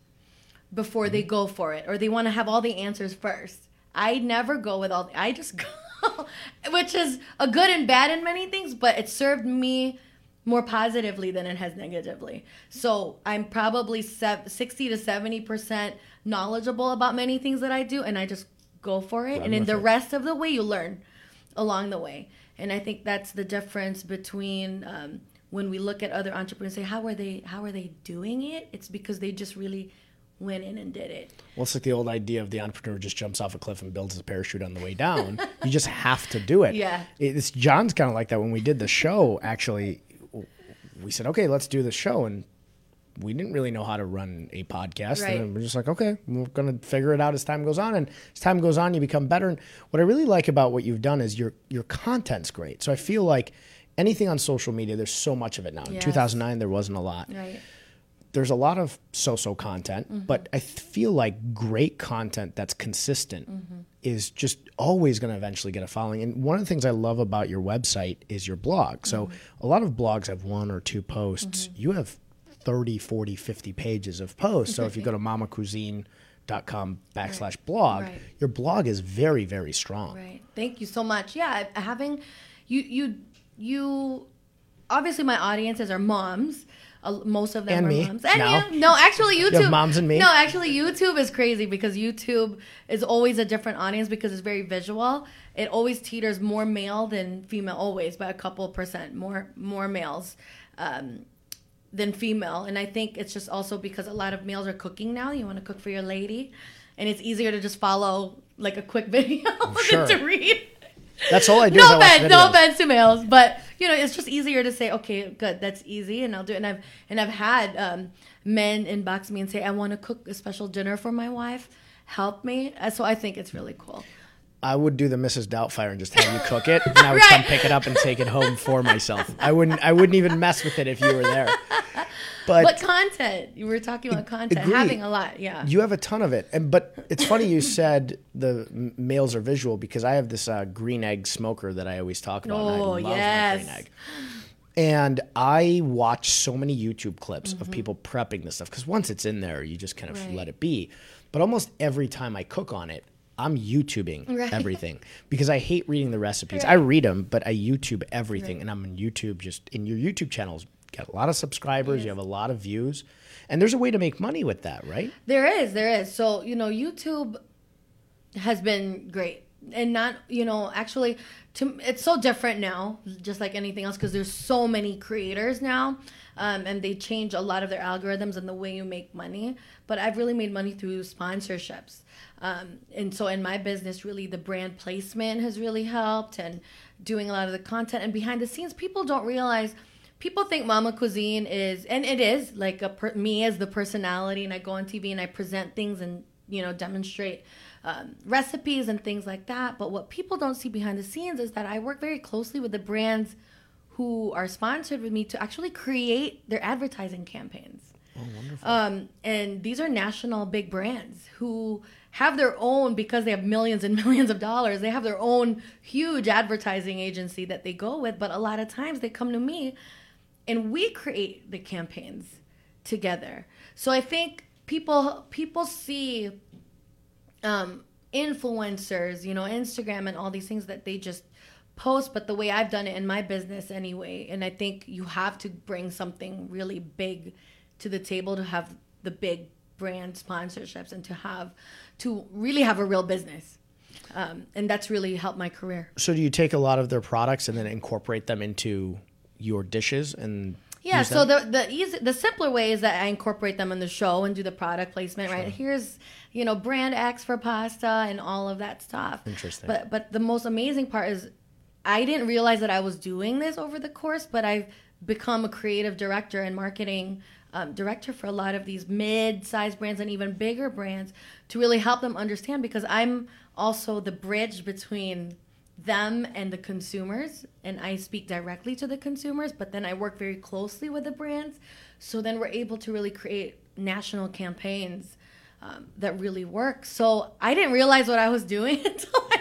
before they go for it or they want to have all the answers first. I never go with all, the, I just go, which is a good and bad in many things, but it served me more positively than it has negatively. So I'm probably 60 to 70% knowledgeable about many things that I do, and I just go for it. And in the it. rest of the way, you learn along the way. And I think that's the difference between um, when we look at other entrepreneurs and say, how are they, how are they doing it? It's because they just really went in and did it. Well, it's like the old idea of the entrepreneur just jumps off a cliff and builds his parachute on the way down. you just have to do it. Yeah. It's John's kind of like that when we did the show. Actually, we said, okay, let's do the show, and we didn't really know how to run a podcast. Right. And we're just like, okay, we're going to figure it out as time goes on. And as time goes on, you become better. And what I really like about what you've done is your your content's great. So I feel like anything on social media, there's so much of it now. In Yes. 2009, there wasn't a lot Right. There's a lot of so-so content, mm-hmm. but I feel like great content that's consistent mm-hmm. is just always going to eventually get a following. And one of the things I love about your website is your blog. So mm-hmm. a lot of blogs have one or two posts. You have 30, 40, 50 pages of posts. So if you go to mamacuisine.com backslash blog, Right. your blog is very, very strong. Right. Thank you so much. Yeah, having you you you obviously my audiences are moms. Uh, most of them And are me, moms. And now. you? No, actually YouTube. have moms and me? No, actually YouTube is crazy because YouTube is always a different audience because it's very visual. It always teeters more male than female always by a couple percent more more males. Um, than female. And I think it's just also because a lot of males are cooking now. You want to cook for your lady, and it's easier to just follow like a quick video Sure. than to read. That's all I do. No offense, no offense to males, but you know it's just easier to say, okay, good, that's easy, and I'll do it. And I've and I've had um, men inbox me and say, I want to cook a special dinner for my wife. Help me. Uh, So I think it's really cool. I would do the Mrs. Doubtfire and just have you cook it, and I would come pick it up and take it home for myself. I wouldn't. I wouldn't even mess with it if you were there. But, But content, you were talking about content, agree. having a lot, yeah. you have a ton of it. And but it's funny you said the males are visual because I have this uh, green egg smoker that I always talk about. and I Oh, love my yes. green egg. And I watch so many YouTube clips Mm-hmm. of people prepping this stuff because once it's in there, you just kind of Right. let it be. But almost every time I cook on it, I'm YouTubing Right. everything because I hate reading the recipes. I read them, but I YouTube everything, and I'm on YouTube. Just in your YouTube channels, got a lot of subscribers. You have a lot of views, and there's a way to make money with that, right? There is, there is. So, you know, YouTube has been great and not you know actually to it's so different now just like anything else because there's so many creators now um, and they change a lot of their algorithms and the way you make money but i've really made money through sponsorships. Um, and so in my business really the brand placement has really helped and doing a lot of the content and behind the scenes people don't realize people think mama cuisine is and it is like a per, me as the personality and i go on tv and i present things and you know demonstrate um, recipes and things like that. But what people don't see behind the scenes is that I work very closely with the brands who are sponsored with me to actually create their advertising campaigns. Oh, wonderful. Um, and these are national big brands who have their own, because they have millions and millions of dollars, they have their own huge advertising agency that they go with. But a lot of times they come to me and we create the campaigns together. So I think people people see um, influencers, you know, Instagram and all these things that they just post, but the way I've done it in my business anyway. And I think you have to bring something really big to the table to have the big brand sponsorships and to have to really have a real business. Um, and that's really helped my career. So do you take a lot of their products and then incorporate them into your dishes and yeah, so the the easy the simpler way is that I incorporate them in the show and do the product placement. Sure. Right here's you know brand X for pasta and all of that stuff. Interesting. But but the most amazing part is I didn't realize that I was doing this over the course, but I've become a creative director and marketing um, director for a lot of these mid-sized brands and even bigger brands to really help them understand because I'm also the bridge between them and the consumers and I speak directly to the consumers but then I work very closely with the brands. So then we're able to really create national campaigns um, that really work. So I didn't realize what I was doing until I,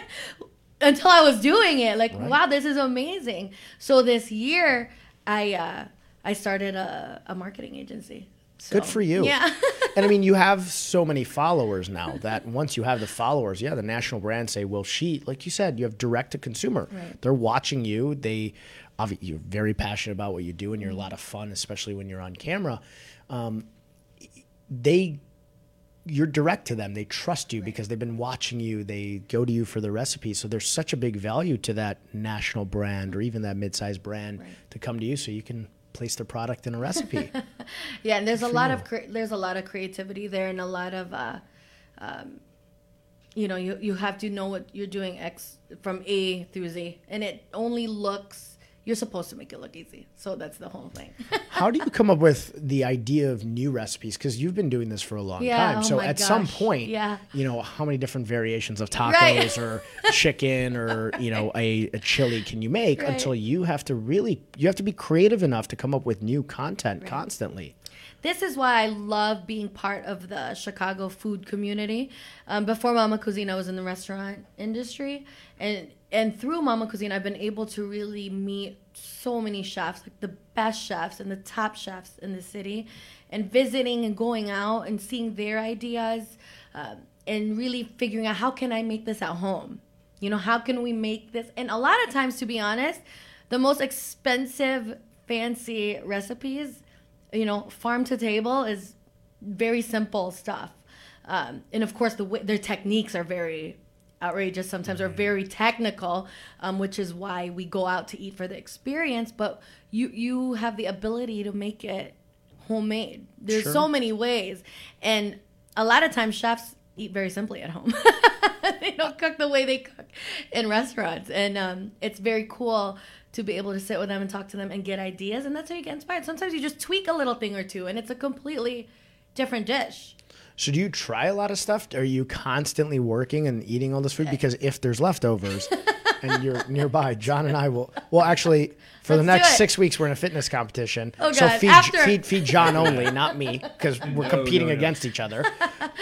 until I was doing it. Like right. wow this is amazing. So this year I uh, I started a, a marketing agency so, Good for you. Yeah. and I mean, you have so many followers now that once you have the followers, yeah, the national brands say, well, she, like you said, you have direct to consumer. Right. They're watching you. They, you're very passionate about what you do, and you're a lot of fun, especially when you're on camera. Um, they, you're direct to them. They trust you right. because they've been watching you. They go to you for the recipes. So there's such a big value to that national brand or even that mid-sized brand right. to come to you, so you can place their product in a recipe. yeah, and there's a lot of cre- there's a lot of creativity there, and a lot of, uh, um, you know, you you have to know what you're doing X from A through Z, and it only looks you're supposed to make it look easy. So that's the whole thing. How do you come up with the idea of new recipes? Because you've been doing this for a long yeah, time. Oh so at gosh. some point, yeah. you know, how many different variations of tacos right. or chicken or, you know, a, a chili can you make right. until you have to really, you have to be creative enough to come up with new content right. constantly. This is why I love being part of the Chicago food community. Um, before Mama Cuisine, I was in the restaurant industry, and and through Mama Cuisine, I've been able to really meet so many chefs, like the best chefs and the top chefs in the city, and visiting and going out and seeing their ideas, uh, and really figuring out how can I make this at home. You know, how can we make this? And a lot of times, to be honest, the most expensive, fancy recipes, you know, farm to table is very simple stuff. Um, and of course, the their techniques are very outrageous sometimes mm-hmm. or very technical um, which is why we go out to eat for the experience but you you have the ability to make it homemade there's sure. so many ways and a lot of times chefs eat very simply at home they don't cook the way they cook in restaurants and um, it's very cool to be able to sit with them and talk to them and get ideas and that's how you get inspired sometimes you just tweak a little thing or two and it's a completely different dish so do you try a lot of stuff? Are you constantly working and eating all this food? Eh. Because if there's leftovers and you're nearby, John and I will. Well, actually, for Let's the next six weeks, we're in a fitness competition. Oh, so God. feed, After... feed feed John only, not me, because we're no, competing no, no. against each other.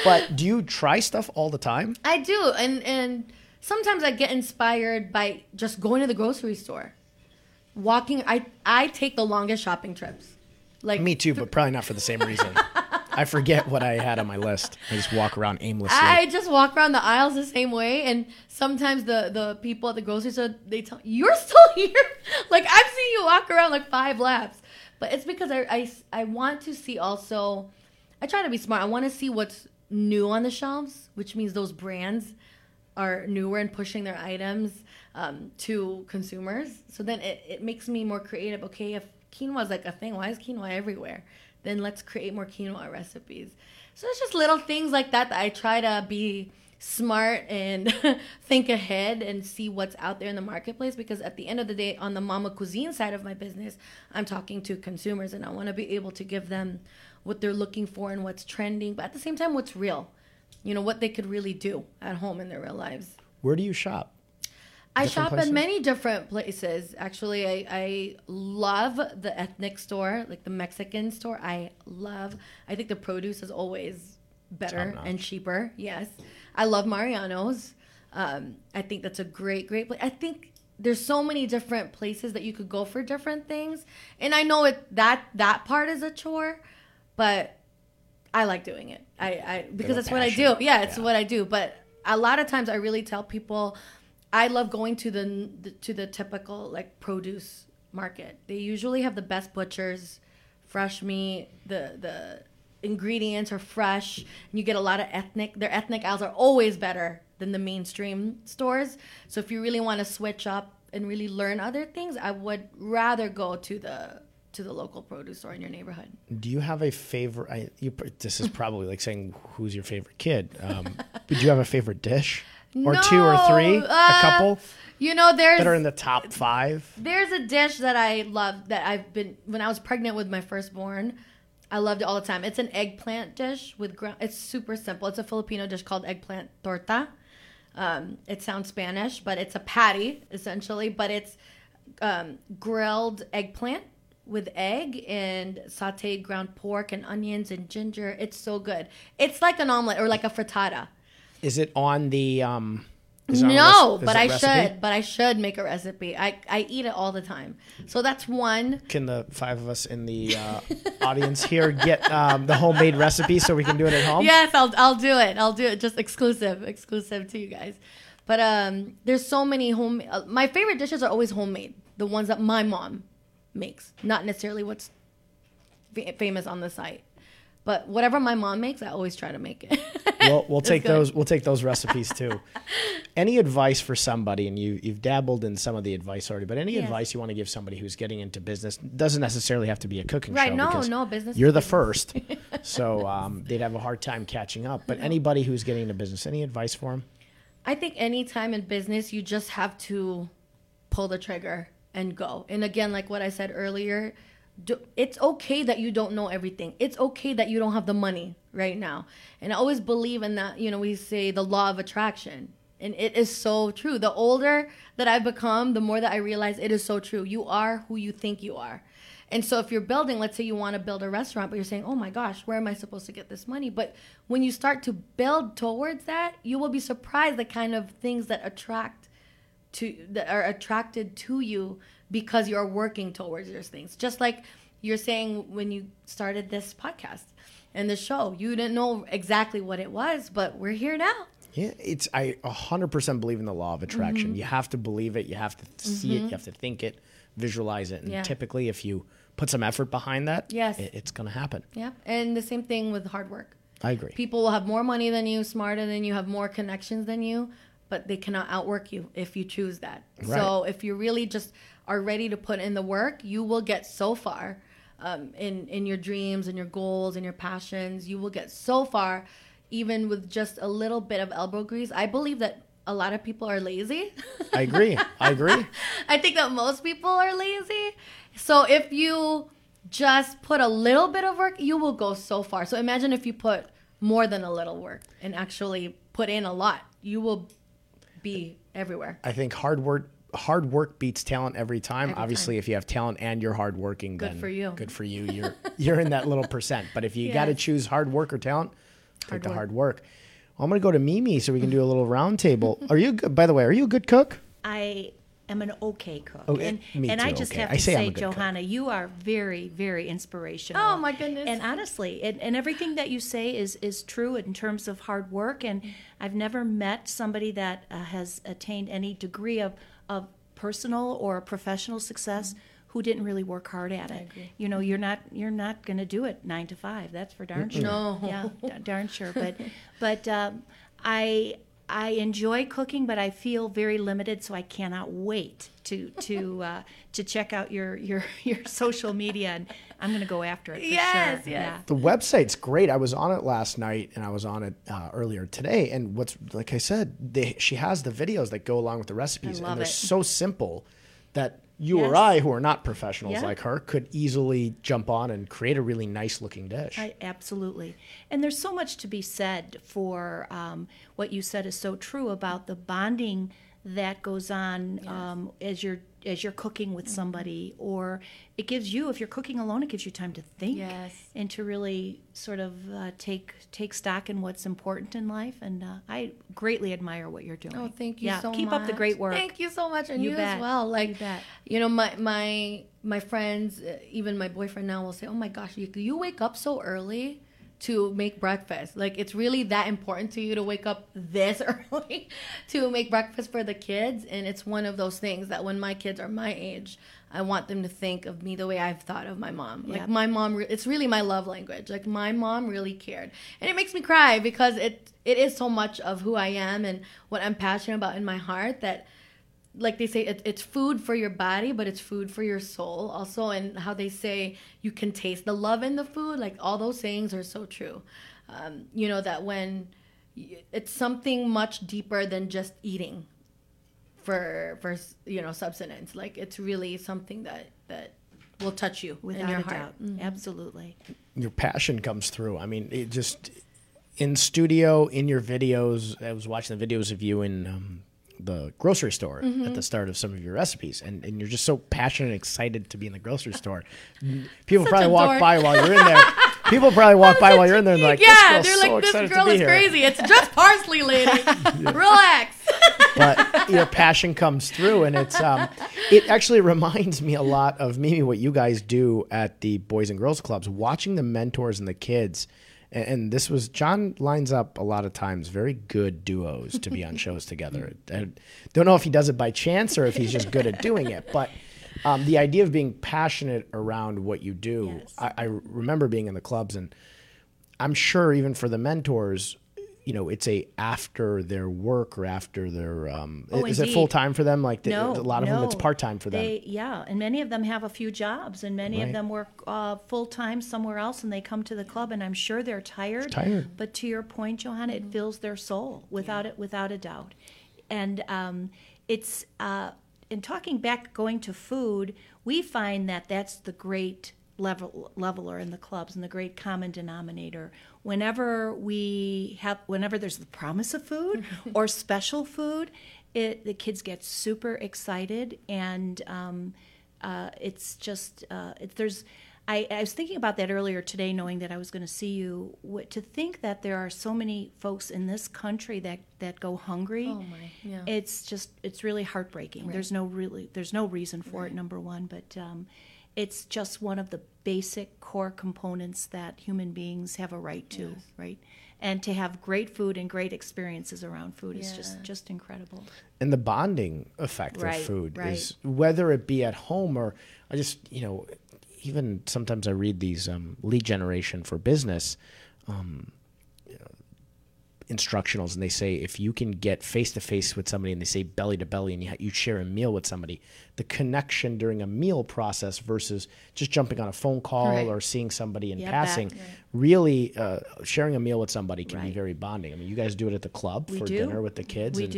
But do you try stuff all the time? I do, and and sometimes I get inspired by just going to the grocery store, walking. I I take the longest shopping trips. Like me too, but probably not for the same reason. I forget what I had on my list. I just walk around aimlessly. I just walk around the aisles the same way, and sometimes the the people at the grocery store they tell you're still here. like I've seen you walk around like five laps, but it's because I I, I want to see also. I try to be smart. I want to see what's new on the shelves, which means those brands are newer and pushing their items um, to consumers. So then it, it makes me more creative. Okay, if quinoa is like a thing, why is quinoa everywhere? Then let's create more quinoa recipes. So it's just little things like that that I try to be smart and think ahead and see what's out there in the marketplace because at the end of the day on the mama cuisine side of my business i'm talking to consumers and i want to be able to give them what they're looking for and what's trending but at the same time what's real you know what they could really do at home in their real lives Where do you shop? I shop places? in many different places. Actually, I, I love the ethnic store, like the Mexican store. I love. I think the produce is always better and cheaper. Yes, I love Mariano's. Um, I think that's a great, great place. I think there's so many different places that you could go for different things, and I know it that that part is a chore, but I like doing it. I, I because that's what I do. Yeah, it's Yeah. what I do. But a lot of times I really tell people I love going to the, the to the typical like produce market. They usually have the best butchers, fresh meat, the the ingredients are fresh, and you get a lot of ethnic. Their ethnic aisles are always better than the mainstream stores. So if you really want to switch up and really learn other things, I would rather go to the to the local produce store in your neighborhood. Do you have a favorite? I, you, this is probably like saying who's your favorite kid. Um, but do you have a favorite dish or two or three? No, a uh, couple You know, there's that are in the top five. There's a dish that I love that I've been when I was pregnant with my firstborn. I loved it all the time. It's an eggplant dish with ground. It's super simple. It's a Filipino dish called eggplant torta. Um, it sounds Spanish, but it's a patty essentially. But it's um, grilled eggplant with egg and sautéed ground pork and onions and ginger. It's so good. It's like an omelet or like a frittata. Is it on the? Um, is it on No, but I recipe? should. But I should make a recipe. I, I eat it all the time. So that's one. Can the five of us in the uh, audience here get um, the homemade recipe so we can do it at home? Yes, I'll I'll do it. I'll do it. Just exclusive, exclusive to you guys. But um, there's so many home. Uh, my favorite dishes are always homemade. The ones that my mom makes, not necessarily what's fa- famous on the site. But whatever my mom makes, I always try to make it. We'll, we'll take good. those. We'll take those recipes too. any advice for somebody, and you you've dabbled in some of the advice already, but any Yes. advice you want to give somebody who's getting into business doesn't necessarily have to be a cooking Right, show. Right? No, no, business You're the first, so um, they'd have a hard time catching up. But anybody who's getting into business, any advice for them? I think any time in business, you just have to pull the trigger and go. And again, like what I said earlier, do, it's okay that you don't know everything. It's okay that you don't have the money right now. And I always believe in that, you know, we say the law of attraction. And it is so true. The older that I've become, the more that I realize it is so true. You are who you think you are. And so if you're building, let's say you want to build a restaurant, but you're saying, "Oh my gosh, where am I supposed to get this money?" But when you start to build towards that, you will be surprised the kind of things that attract to that are attracted to you because you're working towards those things. Just like you're saying when you started this podcast and the show, you didn't know exactly what it was, but we're here now. Yeah, it's I 100% believe in the law of attraction. Mm-hmm. You have to believe it, you have to see it, you have to think it, visualize it, and Yeah. typically if you put some effort behind that, Yes. it, it's going to happen. Yeah. And the same thing with hard work. I agree. People will have more money than you, smarter than you, have more connections than you, but they cannot outwork you if you choose that. So if you really just are ready to put in the work, you will get so far um, in in your dreams and your goals and your passions. You will get so far, even with just a little bit of elbow grease. I believe that a lot of people are lazy. I agree. I agree. I think that most people are lazy. So if you just put a little bit of work, you will go so far. So imagine if you put more than a little work and actually put in a lot, you will be everywhere. I think hard work hard work beats talent every time. Every Obviously, time. if you have talent and you're hardworking, Good then for you. Good for you. You're you're in that little percent. But if you got to choose hard work or talent, take Hard the work. hard work. Well, I'm going to go to Mimi so we can do a little round table. Are you? good- By the way, are you a good cook? I am an okay cook. Oh, and me and I just okay. have to say I'm say, a good cook. Johanna, you are very, very inspirational. Oh, my goodness. And honestly, and, and everything that you say is is true in terms of hard work. And I've never met somebody that uh, has attained any degree of of personal or professional success who didn't really work hard at it. You know, you're not you're not going to do it nine to five. That's for darn sure. No. Yeah, d- darn sure. But but um, I I enjoy cooking, but I feel very limited, so I cannot wait to to uh, to check out your your your social media, and I'm going to go after it. For Yes, sure. yes. Yeah. The website's great. I was on it last night, and I was on it uh, earlier today. And what's like I said, they, she has the videos that go along with the recipes, love and they're it. so simple that you or I, who are not professionals Yeah. like her, could easily jump on and create a really nice looking dish. I, absolutely. And there's so much to be said for um, what you said is so true about the bonding that goes on um, as you're as you're cooking with somebody, or it gives you, if you're cooking alone, it gives you time to think Yes. and to really sort of uh, take take stock in what's important in life. And uh, I greatly admire what you're doing. Oh, thank you yeah, so keep much. up the great work. Thank you so much, and You you, as well. Like You bet. you know, my my my friends, uh, even my boyfriend now will say, "Oh my gosh, you, you wake up so early." To make breakfast, like it's really that important to you to wake up this early to make breakfast for the kids, and it's one of those things that when my kids are my age, I want them to think of me the way I've thought of my mom. Yeah. Like my mom, re- it's really my love language. Like my mom really cared, and it makes me cry because it it is so much of who I am and what I'm passionate about in my heart that like they say it, it's food for your body but it's food for your soul also and how they say you can taste the love in the food like all those sayings are so true um, you know that when it's something much deeper than just eating for for you know subsistence like it's really something that that will touch you Without in your a heart doubt, Mm. absolutely. your passion comes through. I mean, it just in studio, in your videos. I was watching the videos of you in um, the grocery store Mm-hmm. at the start of some of your recipes, and, and you're just so passionate and excited to be in the grocery store. People Such probably walk dork. by while you're in there. People probably walk by while you're in there and like, yeah they're so like this girl is here. crazy it's just parsley lady relax but your passion comes through and it's um it actually reminds me a lot of maybe what you guys do at the boys and girls clubs watching the mentors and the kids and, and this was john lines up a lot of times very good duos to be on shows together i don't know if he does it by chance or if he's just good at doing it but um, the idea of being passionate around what you do Yes. I, I remember being in the clubs and I'm sure even for the mentors, you know, it's a after their work or after their um Oh, is it full time for them? Like the, No, a lot of them it's part time for them. They, yeah, and many of them have a few jobs, and many Right. of them work uh, full time somewhere else, and they come to the club, and I'm sure they're tired. Tired. But to your point, Johanna, it fills their soul without it, without a doubt. And um, it's uh, in talking back, going to food, we find that that's the great level leveler in the clubs and the great common denominator. Whenever we have, whenever there's the promise of food or special food, it, the kids get super excited and um, uh, it's just uh, it, there's I, I was thinking about that earlier today knowing that i was going to see you Wh- to think that there are so many folks in this country that, that go hungry Oh my, yeah. it's just it's really heartbreaking there's no really there's no reason for it number one but um, it's just one of the basic core components that human beings have a right to right? And to have great food and great experiences around food is just just incredible. And the bonding effect Right, of food right. is whether it be at home or I just you know even sometimes I read these um, lead generation for business um, you know, instructionals and they say if you can get face to face with somebody and they say belly to belly and you, you share a meal with somebody the connection during a meal process versus just jumping on a phone call Right. or seeing somebody in Yeah, passing that- right. really uh, sharing a meal with somebody can be very bonding i mean you guys do it at the club We for do. dinner with the kids we and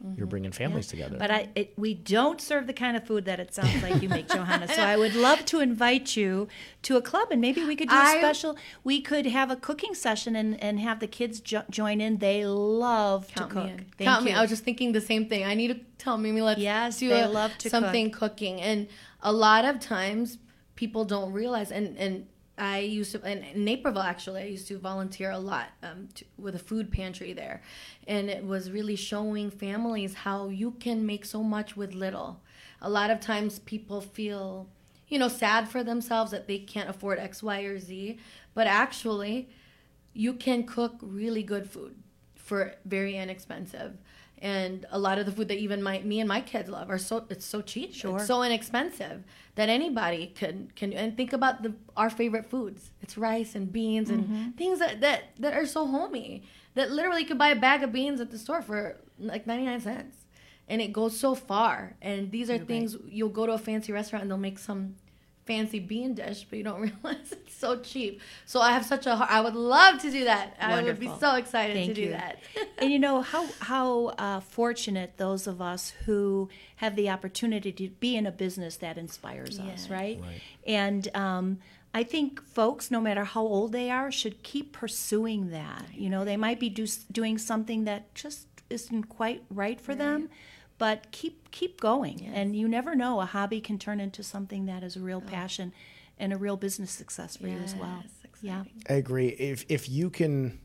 do you're mm-hmm. bringing families together But I, it, we don't serve the kind of food that it sounds like you make, Johanna. So I would love to invite you to a club, and maybe we could do a I- special. We could have a cooking session and, and have the kids jo- join in. They love Count to cook. me in. Thank Count me. I was just thinking the same thing. I need to tell Mimi let's Yes, do they a- love to something cooking. And a lot of times people don't realize and and I used to in, Naperville actually I used to volunteer a lot um, to, with a food pantry there, and it was really showing families how you can make so much with little. A lot of times people feel you know sad for themselves that they can't afford X, Y, or Z, but actually you can cook really good food for very inexpensive and a lot of the food that even my me and my kids love are so it's so cheap, Sure. it's so inexpensive that anybody can can and think about the our favorite foods. It's rice and beans and Mm-hmm. things that that that are so homey that literally you could buy a bag of beans at the store for like ninety nine cents, and it goes so far. And these are things you'll go to a fancy restaurant and they'll make some fancy bean dish, but you don't realize it's so cheap. So I have such a heart. I would love to do that. I would be so excited Thank to do you. that. and you know how how uh, fortunate those of us who have the opportunity to be in a business that inspires us, Yes. right? And um, I think folks, no matter how old they are, should keep pursuing that. You know, they might be do, doing something that just isn't quite right for them, but keep keep going. And you never know, a hobby can turn into something that is a real passion and a real business success for you as well. Yes, Yeah. I agree. If if you can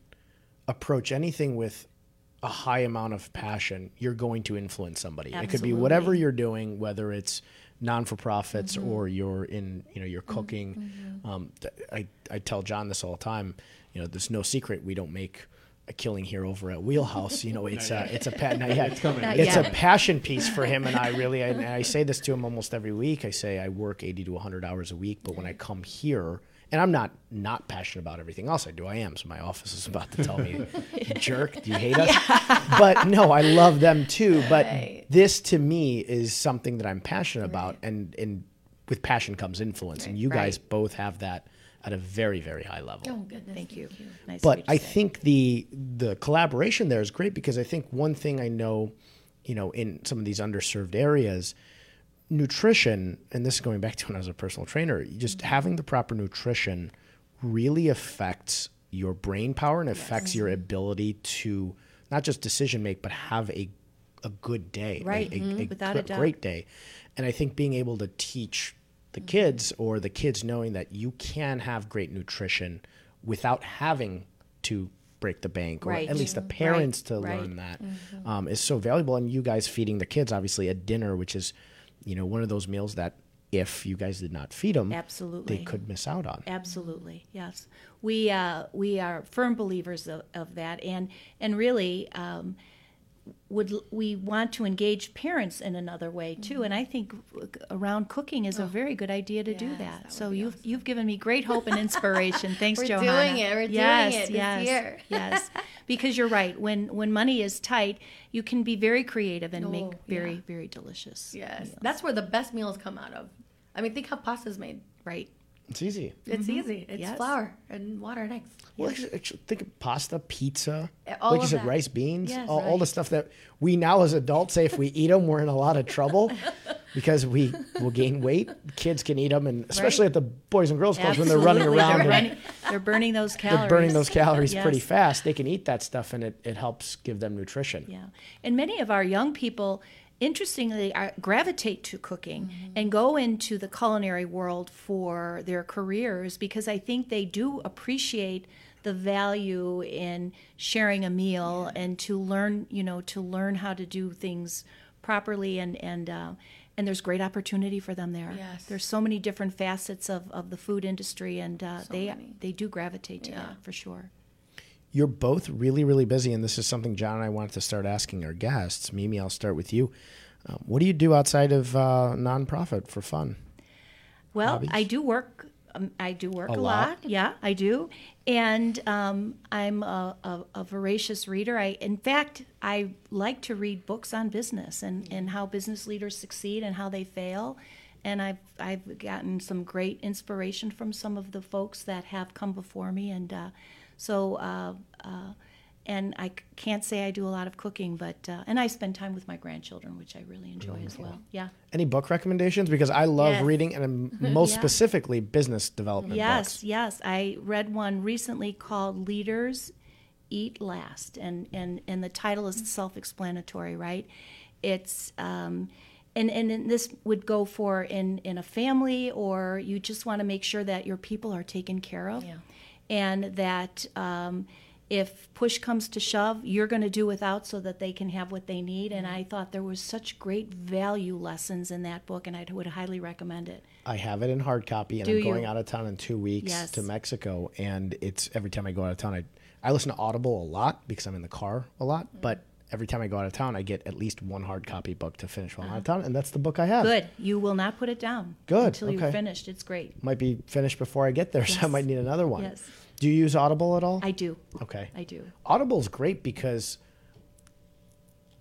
approach anything with a high amount of passion, you're going to influence somebody. It could be whatever you're doing, whether it's non for profits or you're in, you know, you're cooking. Um, th- I I tell John this all the time. You know, there's no secret we don't make a killing here over at Wheelhouse. You know, it's a it's a pa- not yet. It's, Not a yet. passion piece for him and I. Really, and I say this to him almost every week. I say I work 80 to 100 hours a week, but when I come here. And I'm not not passionate about everything else I do. I am. So my office is about to tell me, "Jerk, do you hate us?" But no, I love them too. But Right. this to me is something that I'm passionate about, and and with passion comes influence, and you guys Right. both have that at a very very high level. Oh goodness. Thank you. Nice But I say. think the the collaboration there is great because I think one thing I know, you know, in some of these underserved areas, nutrition, and this is going back to when I was a personal trainer, just Mm-hmm. having the proper nutrition really affects your brain power and affects your ability to not just decision make, but have a a good day, a- Right. A, Mhm. a Without gr- a doubt. great day. And I think being able to teach the kids or the kids knowing that you can have great nutrition without having to break the bank or Right. at least the parents to Right. learn that um, is so valuable and you guys feeding the kids obviously at dinner which is you know one of those meals that if you guys did not feed them Absolutely. they could miss out on Absolutely, yes. We uh, we are firm believers of, of that, and and really um, would we want to engage parents in another way too. Mm-hmm. And I think uh, around cooking is a oh. very good idea to do that. that so you've you've given me great hope and inspiration. Thanks, We're Johanna. doing it. We're doing yes, it this yes, year. yes. Because you're right. When when money is tight, you can be very creative and oh, make Oh, very yeah. very delicious. Yes. meals. That's where the best meals come out of. I mean, think how pasta's made. right. It's easy It's easy. It's Yes. flour and water and eggs. well actually, actually, think of pasta pizza Uh, all like you said that. rice beans Yes, all, all the stuff that we now as adults say if we eat them we're in a lot of trouble because we will gain weight kids can eat them and especially at the boys and girls clubs when they're running around They're, and- running, they're burning those calories. they're burning those calories pretty fast. They can eat that stuff, and it, it helps give them nutrition. Yeah. And many of our young people, interestingly, are, gravitate to cooking Mm-hmm. and go into the culinary world for their careers because I think they do appreciate the value in sharing a meal and to learn, you know, to learn how to do things properly and and uh, and there's great opportunity for them there. Yes. There's so many different facets of, of the food industry and uh, they many. they do gravitate to Yeah. that for sure. You're both really, really busy, and this is something John and I wanted to start asking our guests. Mimi, I'll start with you. Um, what do you do outside of uh, nonprofit for fun? Well, hobbies? I do work. Um, I do work A a, lot? lot. Yeah, I do, and um, I'm a, a, a voracious reader. I, in fact, I like to read books on business and, and how business leaders succeed and how they fail. And I've I've gotten some great inspiration from some of the folks that have come before me, and uh, so. Uh, uh, and I can't say I do a lot of cooking, but uh, and I spend time with my grandchildren, which I really enjoy as well. Yeah. Any book recommendations? Because I love Yes. reading, and most Yeah. specifically, business development Yes, books. yes. I read one recently called Leaders Eat Last, and and and the title is self-explanatory, right? It's um, and and then this would go for in in a family, or you just want to make sure that your people are taken care of, Yeah. And that. Um, if push comes to shove, you're going to do without so that they can have what they need. And mm-hmm. I thought there was such great value lessons in that book, and I would highly recommend it. I have it in hard copy, and Do I'm you? going out of town in two weeks Yes. to Mexico. And it's every time I go out of town, I I listen to Audible a lot because I'm in the car a lot. Mm. But every time I go out of town, I get at least one hard copy book to finish while I'm out of uh-huh. town, and that's the book I have. Good. You will not put it down. Good, Until you've okay. finished. It's great. Might be finished before I get there, so I might need another one. Yes. Do you use Audible at all? I do. okay. I do. Audible's great because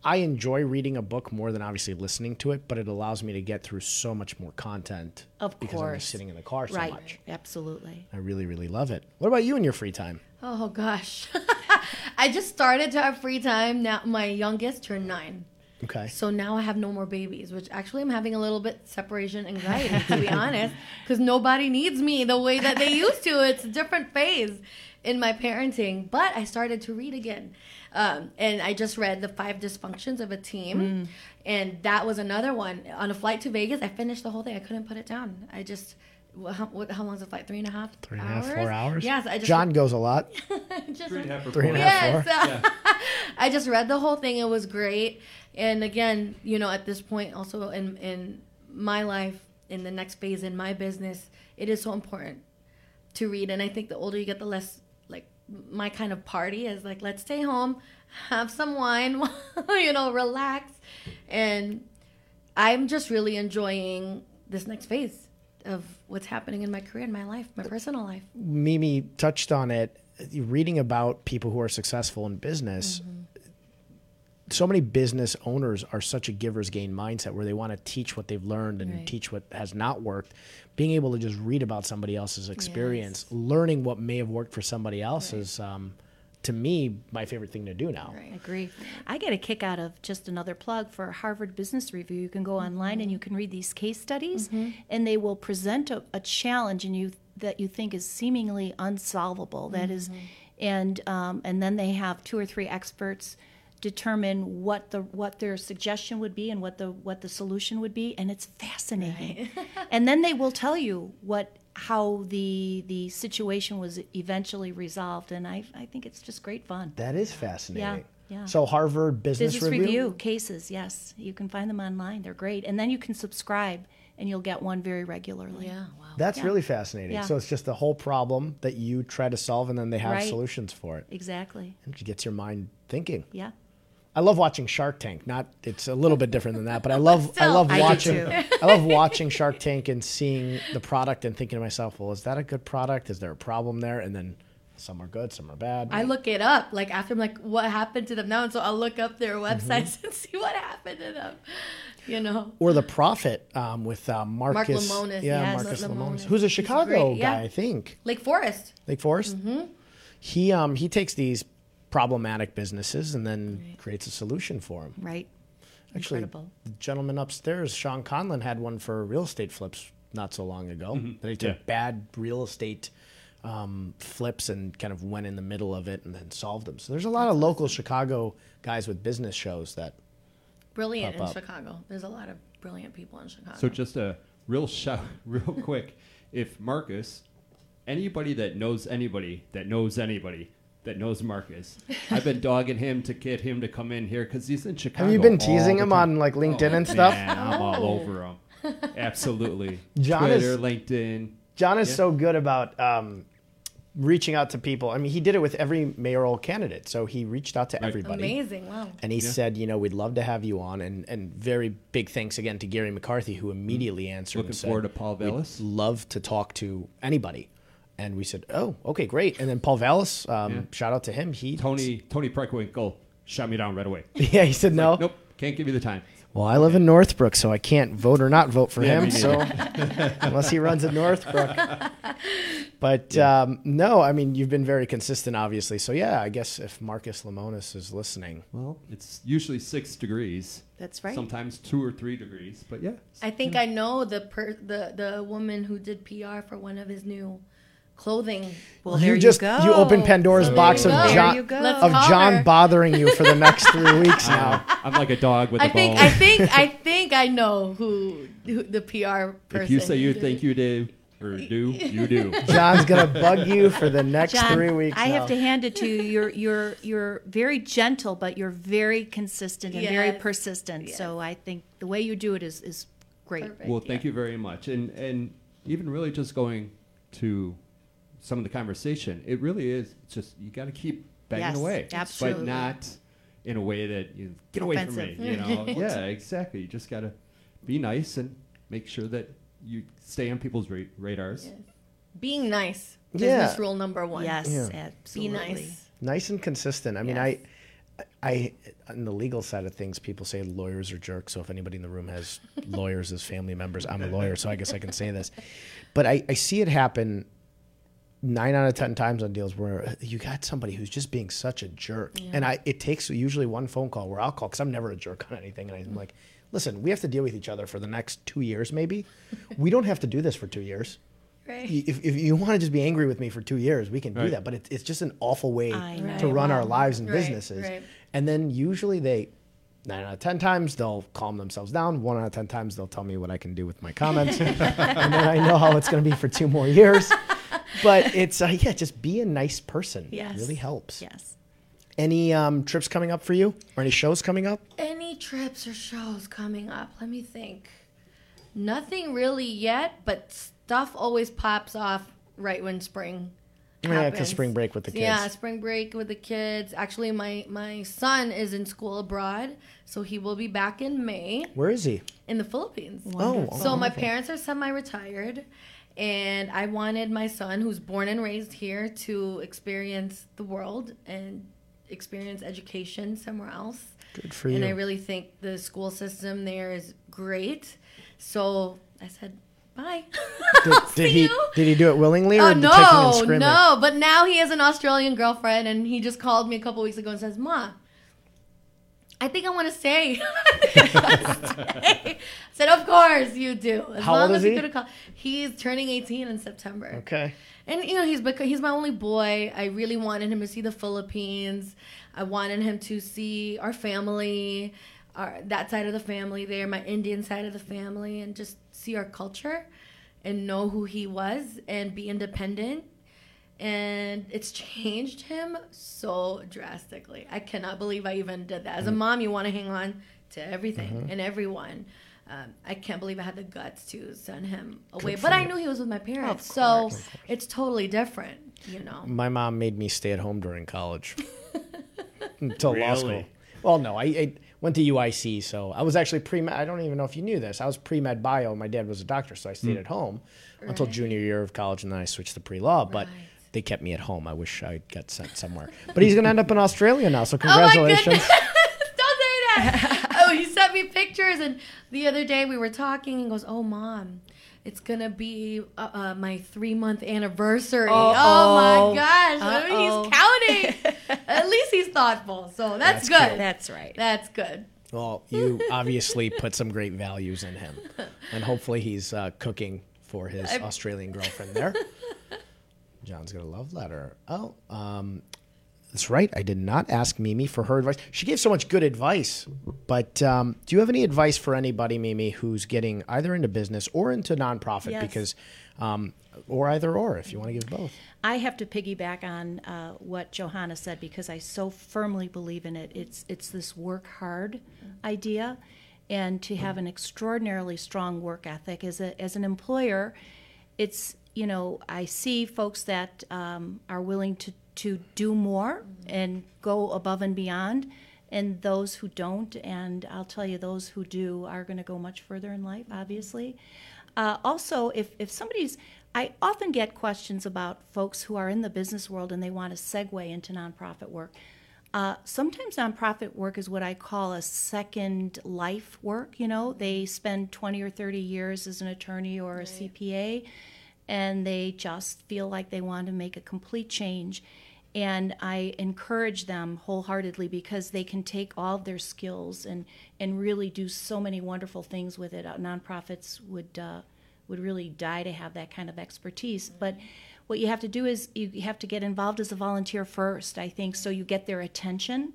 I enjoy reading a book more than obviously listening to it, but it allows me to get through so much more content Of because I'm just sitting in the car so right. much. Absolutely. I really, really love it. What about you in your free time? Oh gosh. I just started to have free time. Now my youngest turned nine. Okay. So now I have no more babies, which actually I'm having a little bit separation anxiety, to be honest, because nobody needs me the way that they used to. It's a different phase in my parenting. But I started to read again. Um, and I just read The Five Dysfunctions of a Team. And that was another one. On a flight to Vegas, I finished the whole thing. I couldn't put it down. I just, wh- how, what, how long was the flight? Three and a half Three and a half, four hours? Yes, I just John goes a lot. just Three and a half or Three and a four. half. Yes. I just read the whole thing. It was great. And again, you know, at this point, also in in my life, in the next phase in my business, it is so important to read. And I think the older you get, the less like my kind of party is like, let's stay home, have some wine, you know, relax. And I'm just really enjoying this next phase of what's happening in my career, in my life, my personal life. Mimi touched on it. Reading about people who are successful in business, Mm-hmm. so many business owners are such a giver's gain mindset where they want to teach what they've learned and Right. teach what has not worked. Being able to just read about somebody else's experience, learning what may have worked for somebody else is, um, to me, my favorite thing to do now. I agree. I get a kick out of just another plug for Harvard Business Review. You can go mm-hmm. online and you can read these case studies, mm-hmm. and they will present a, a challenge and you that you think is seemingly unsolvable. That is, mm-hmm. and um, and then they have two or three experts determine what the what their suggestion would be and what the what the solution would be, and it's fascinating. and then they will tell you what how the the situation was eventually resolved, and I I think it's just great fun. That is fascinating. yeah. yeah. So Harvard Business, Business review. cases, yes. You can find them online. They're great. And then you can subscribe and you'll get one very regularly. Yeah, wow. That's Yeah. really fascinating. Yeah. So it's just the whole problem that you try to solve, and then they have Right. solutions for it. Exactly. And it gets your mind thinking. Yeah. I love watching Shark Tank. Not it's a little bit different than that, but I love I love I watching. I love watching Shark Tank and seeing the product and thinking to myself, well, is that a good product? Is there a problem there? And then some are good, some are bad. I look it up like after I'm like, what happened to them now? And so I'll look up their Mm-hmm. websites and see what happened to them. You know, or the Profit um, with uh, Marcus. Lemonis, Yeah, yes. Marcus Lemonis. Lemonis, who's a Chicago great, yeah. guy, I think. Lake Forest. Lake Forest. Mm-hmm. He um he takes these problematic businesses and then creates a solution for them. Right. Actually, Incredible. the gentleman upstairs, Sean Conlon, had one for real estate flips not so long ago. That he took Yeah. bad real estate um, flips and kind of went in the middle of it and then solved them. So there's a lot of local Chicago guys with business shows that Brilliant Pop in up. Chicago. There's a lot of brilliant people in Chicago. So just a real shout, real quick. If Marcus, anybody that knows anybody that knows anybody that knows Marcus, I've been dogging him to get him to come in here because he's in Chicago. Have you been teasing him time. on like LinkedIn Oh, and stuff? Man, I'm all over him. Absolutely. John is- Twitter, LinkedIn. John is Yeah. so good about um, reaching out to people. I mean, he did it with every mayoral candidate. So he reached out to Right. everybody. Amazing. Wow. And he Yeah. said, you know, we'd love to have you on. And, and very big thanks again to Garry McCarthy, who immediately answered. Looking and said, forward to Paul "We'd love to talk to anybody. And we said, oh, okay, great. And then Paul Vallas, um, Yeah. shout out to him. He Tony Toni Preckwinkle shot me down right away. yeah, he said no. Nope, can't give you the time. Well, I live in Northbrook, so I can't vote or not vote for Yeah, him. So unless he runs in Northbrook, but um, no, I mean you've been very consistent, obviously. So yeah, I guess if Marcus Lemonis is listening, Well, it's usually six degrees. That's right. Sometimes two or three degrees, but yeah. I think I know the per- the the woman who did PR for one of his new clothing. Well, you there just you go. you open Pandora's There box of John you go. Let's of John her. bothering you for the next three weeks now. I'm like a dog with a I think bone. I think I think I know who, who the PR person. if you say you think you do or do, you do. John's gonna bug you for the next John, three weeks. I now. have to hand it to you. You're you're you're very gentle, but you're very consistent and very persistent. Yes. So I think the way you do it is is great. Perfect, Well, thank yeah. you very much. And and even really just going to some of the conversation, it really is it's just you got to keep banging Yes, away, absolutely. but not in a way that you get away from me. You know, yeah, exactly. You just gotta be nice and make sure that you stay on people's ra- radars. Being nice. Yeah. Rule number one. Yes, Yeah. Be absolutely. nice. nice and consistent. I mean, Yes. I, I, on the legal side of things, people say lawyers are jerks. So if anybody in the room has lawyers as family members, I'm a lawyer, so I guess I can say this. But I, I see it happen nine out of ten times on deals where you got somebody who's just being such a jerk, and I it takes usually one phone call where I'll call because I'm never a jerk on anything, and I'm mm-hmm. like, listen, we have to deal with each other for the next two years, maybe. we don't have to do this for two years. Right. If, if you want to just be angry with me for two years, we can do that. But it, it's just an awful way I know. to run our lives and Right, businesses. right. And then usually they, nine out of 10 times, they'll calm themselves down. One out of 10 times, they'll tell me what I can do with my comments. and then I know how it's going to be for two more years. But it's, uh, yeah, just be a nice person. Yes. It really helps. Yes. Any um, trips coming up for you or any shows coming up? Any trips or shows coming up? Let me think. Nothing really yet, but stuff always pops off right when spring. Yeah, 'cause happens. spring break with the kids. Yeah, spring break with the kids. Actually, my my son is in school abroad, so he will be back in May Where is he? in the Philippines. Oh, So my parents are semi-retired, and I wanted my son, who's born and raised here, to experience the world and experience education somewhere else. Good for And you. I really think the school system there is great. So I said, bye. Did, did he you. did he do it willingly or oh, did the kicking and no, no! But now he has an Australian girlfriend, and he just called me a couple weeks ago and says, "Ma, I think I want to stay." I think I wanna stay. Said, "Of course you do. As How long as you he? could have called." He's turning 18 in September. Okay. And you know he's because he's my only boy. I really wanted him to see the Philippines. I wanted him to see our family, our that side of the family there, my Indian side of the family, and just see our culture, and know who he was, and be independent. And it's changed him so drastically. I cannot believe I even did that. As a mm. mom, you want to hang on to everything mm-hmm. and everyone. Um, I can't believe I had the guts to send him away. But I knew he was with my parents, so it's totally different, you know. My mom made me stay at home during college until law school. Really? Well, no, I, I went to UIC, so I was actually pre med. I don't even know if you knew this. I was pre med bio. My dad was a doctor, so I stayed at home until Right. junior year of college, and then I switched to pre law. But Right. they kept me at home. I wish I got sent somewhere. But he's going to end up in Australia now, so Oh my congratulations. Don't say that. Oh, he sent me pictures, and the other day we were talking, and goes, "Oh, mom." It's gonna be uh, uh, my three month anniversary. Oh Uh-oh. my gosh! I mean, he's counting. At least he's thoughtful, so that's, That's good. cool. That's right. That's good. well, you obviously put some great values in him, and hopefully he's uh, cooking for his I- Australian girlfriend there. John's got a love letter. Oh, um, that's right. I did not ask Mimi for her advice. She gave so much good advice. But um, do you have any advice for anybody, Mimi, who's getting either into business or into nonprofit? Yes. Because, um, or either or, if you want to give both. I have to piggyback on uh, what Johanna said because I so firmly believe in it. It's it's this work hard idea, and to have an extraordinarily strong work ethic as a as an employer, it's you know I see folks that um, are willing to to do more and go above and beyond, and those who don't. And I'll tell you, those who do are going to go much further in life, obviously. Uh, also, if, if somebody's, I often get questions about folks who are in the business world and they want to segue into nonprofit work. Uh, sometimes nonprofit work is what I call a second life work. You know, they spend 20 or 30 years as an attorney or a CPA, and they just feel like they want to make a complete change. And I encourage them wholeheartedly because they can take all their skills and, and really do so many wonderful things with it. Uh, nonprofits would uh, would really die to have that kind of expertise. But what you have to do is you have to get involved as a volunteer first, I think, so you get their attention.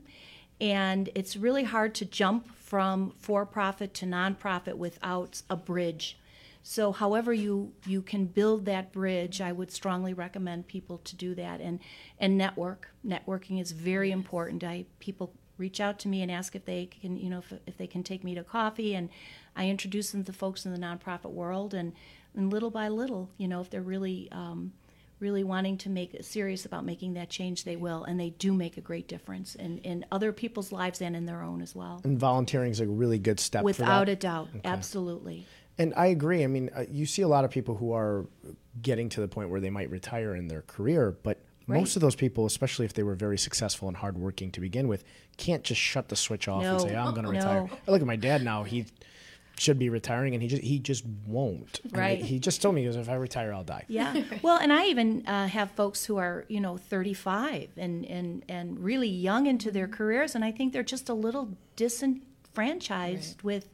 And it's really hard to jump from for profit to nonprofit without a bridge. So, however you you can build that bridge, I would strongly recommend people to do that and and network. Networking is very important. I people reach out to me and ask if they can, you know, if, if they can take me to coffee, and I introduce them to folks in the nonprofit world, and and little by little, you know, if they're really um, really wanting to make serious about making that change, they will, and they do make a great difference in, in other people's lives and in their own as well. And volunteering is a really good step. Without a doubt, absolutely. And I agree. I mean, uh, you see a lot of people who are getting to the point where they might retire in their career, but Right. most of those people, especially if they were very successful and hardworking to begin with, can't just shut the switch off and No. say, "I'm going to No. retire." I look at my dad now; he should be retiring, and he just he just won't. And I- Right. he just told me, he goes, "If I retire, I'll die." Yeah. Well, and I even uh, have folks who are, you know, 35 and, and, and really young into their careers, and I think they're just a little disenfranchised with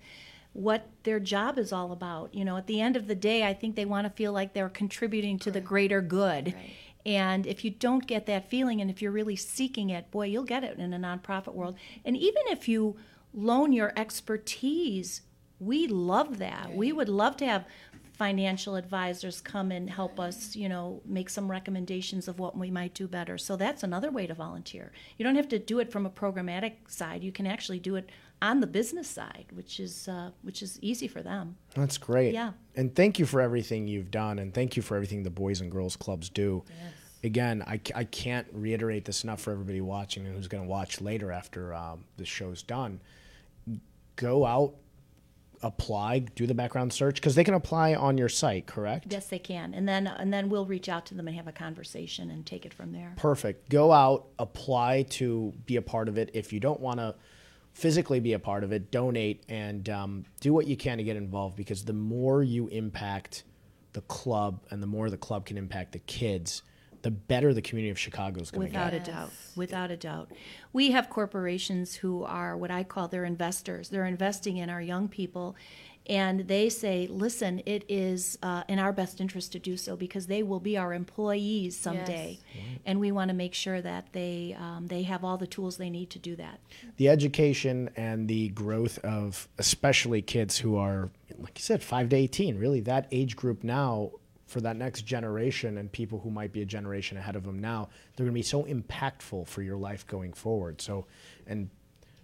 what their job is all about. You know, at the end of the day, I think they want to feel like they're contributing to the greater good. Right. And if you don't get that feeling, and if you're really seeking it, boy, you'll get it in a nonprofit world. And even if you loan your expertise, we love that. We would love to have financial advisors come and help us, you know, make some recommendations of what we might do better. So that's another way to volunteer. You don't have to do it from a programmatic side. You can actually do it on the business side, which is uh, which is easy for them. That's great. Yeah. And thank you for everything you've done, and thank you for everything the Boys and Girls Clubs do. Again, I, I can't reiterate this enough for everybody watching and who's going to watch later after um, the show's done. Go out, apply, do the background search because they can apply on your site, correct? Yes, they can, and then and then we'll reach out to them and have a conversation and take it from there. Perfect. Go out, apply to be a part of it. If you don't want to physically be a part of it, donate and um, do what you can to get involved because the more you impact the club and the more the club can impact the kids, the better the community of Chicago is going to get. Without a doubt. Without a doubt. We have corporations who are what I call their investors. They're investing in our young people. And they say, listen, it is uh, in our best interest to do so because they will be our employees someday. And we want to make sure that they, um, they have all the tools they need to do that. The education and the growth of especially kids who are, like you said, 5 to 18, really that age group now for that next generation and people who might be a generation ahead of them now, they're going to be so impactful for your life going forward. So, and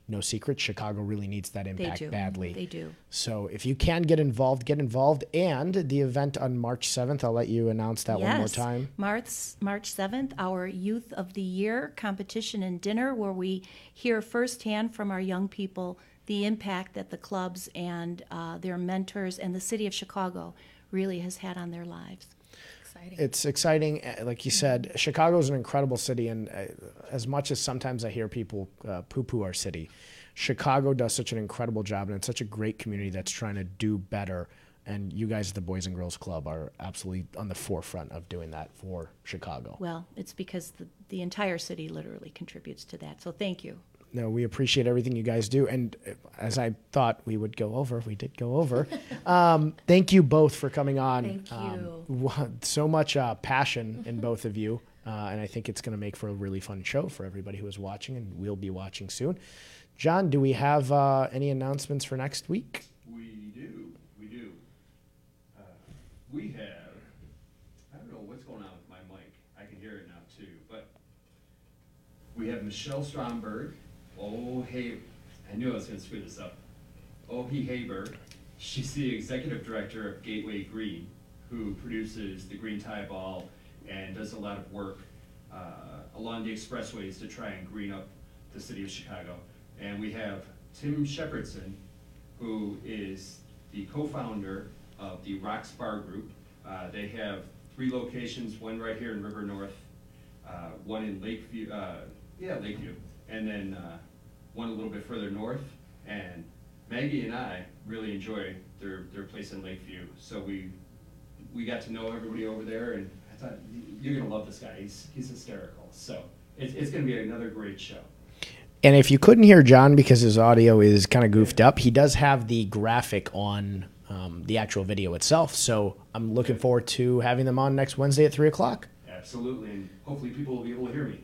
no secret, Chicago really needs that They impact do. badly. They do. So, if you can get involved, get involved. And the event on March 7th, I'll let you announce that one more time. March March seventh, our Youth of the Year competition and dinner, where we hear firsthand from our young people the impact that the clubs and uh, their mentors and the city of Chicago really has had on their lives. Exciting. It's exciting. Uh, Like you said, Chicago is an incredible city, and uh, as much as sometimes I hear people uh, poo-poo our city, Chicago does such an incredible job, and it's such a great community that's trying to do better. And you guys at the Boys and Girls Club are absolutely on the forefront of doing that for Chicago. Well, it's because the, the entire city literally contributes to that. So thank you. No, we appreciate everything you guys do. And uh, as I thought we would go over, we did go over. um, thank you both for coming on. Thank Um, wa- so much uh, passion in both of you. Uh, and I think it's going to make for a really fun show for everybody who is watching and we'll be watching soon. John, do we have uh, any announcements for next week? We do, we do. Uh, we have, I don't know what's going on with my mic. I can hear it now too, but we have Michelle Stromberg. Oh, hey, I knew I was going to screw this up. Oh, he Haber. She's the executive director of Gateway Green, who produces the Green Tie Ball and does a lot of work uh, along the expressways to try and green up the city of Chicago. And we have Tim Shepherdson, who is the co-founder of the Rocks Bar Group. Uh, they have three locations, one right here in River North, uh, one in Lakeview, uh, yeah, Lakeview, and then uh, one a little bit further north. And Maggie and I really enjoy their, their place in Lakeview. So we we got to know everybody over there, and I thought you're gonna love this guy. He's he's hysterical. So it's it's gonna be another great show. And if you couldn't hear John because his audio is kind of goofed up, he does have the graphic on um, the actual video itself. So I'm looking forward to having them on next Wednesday at 3 o'clock. Absolutely, and hopefully people will be able to hear me.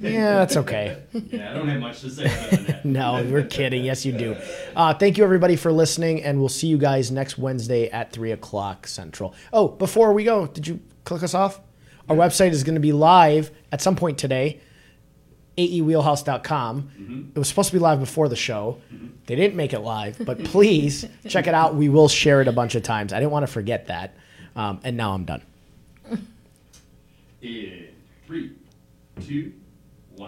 Yeah, that's okay. Yeah, I don't have much to say. No, we're kidding. Yes, you do. Uh, thank you, everybody, for listening, and we'll see you guys next Wednesday at 3 o'clock Central. Oh, before we go, did you click us off? Our website is going to be live at some point today, aewheelhouse.com. It was supposed to be live before the show. They didn't make it live, but please check it out. We will share it a bunch of times. I didn't want to forget that. Um, and now I'm done. In three, two,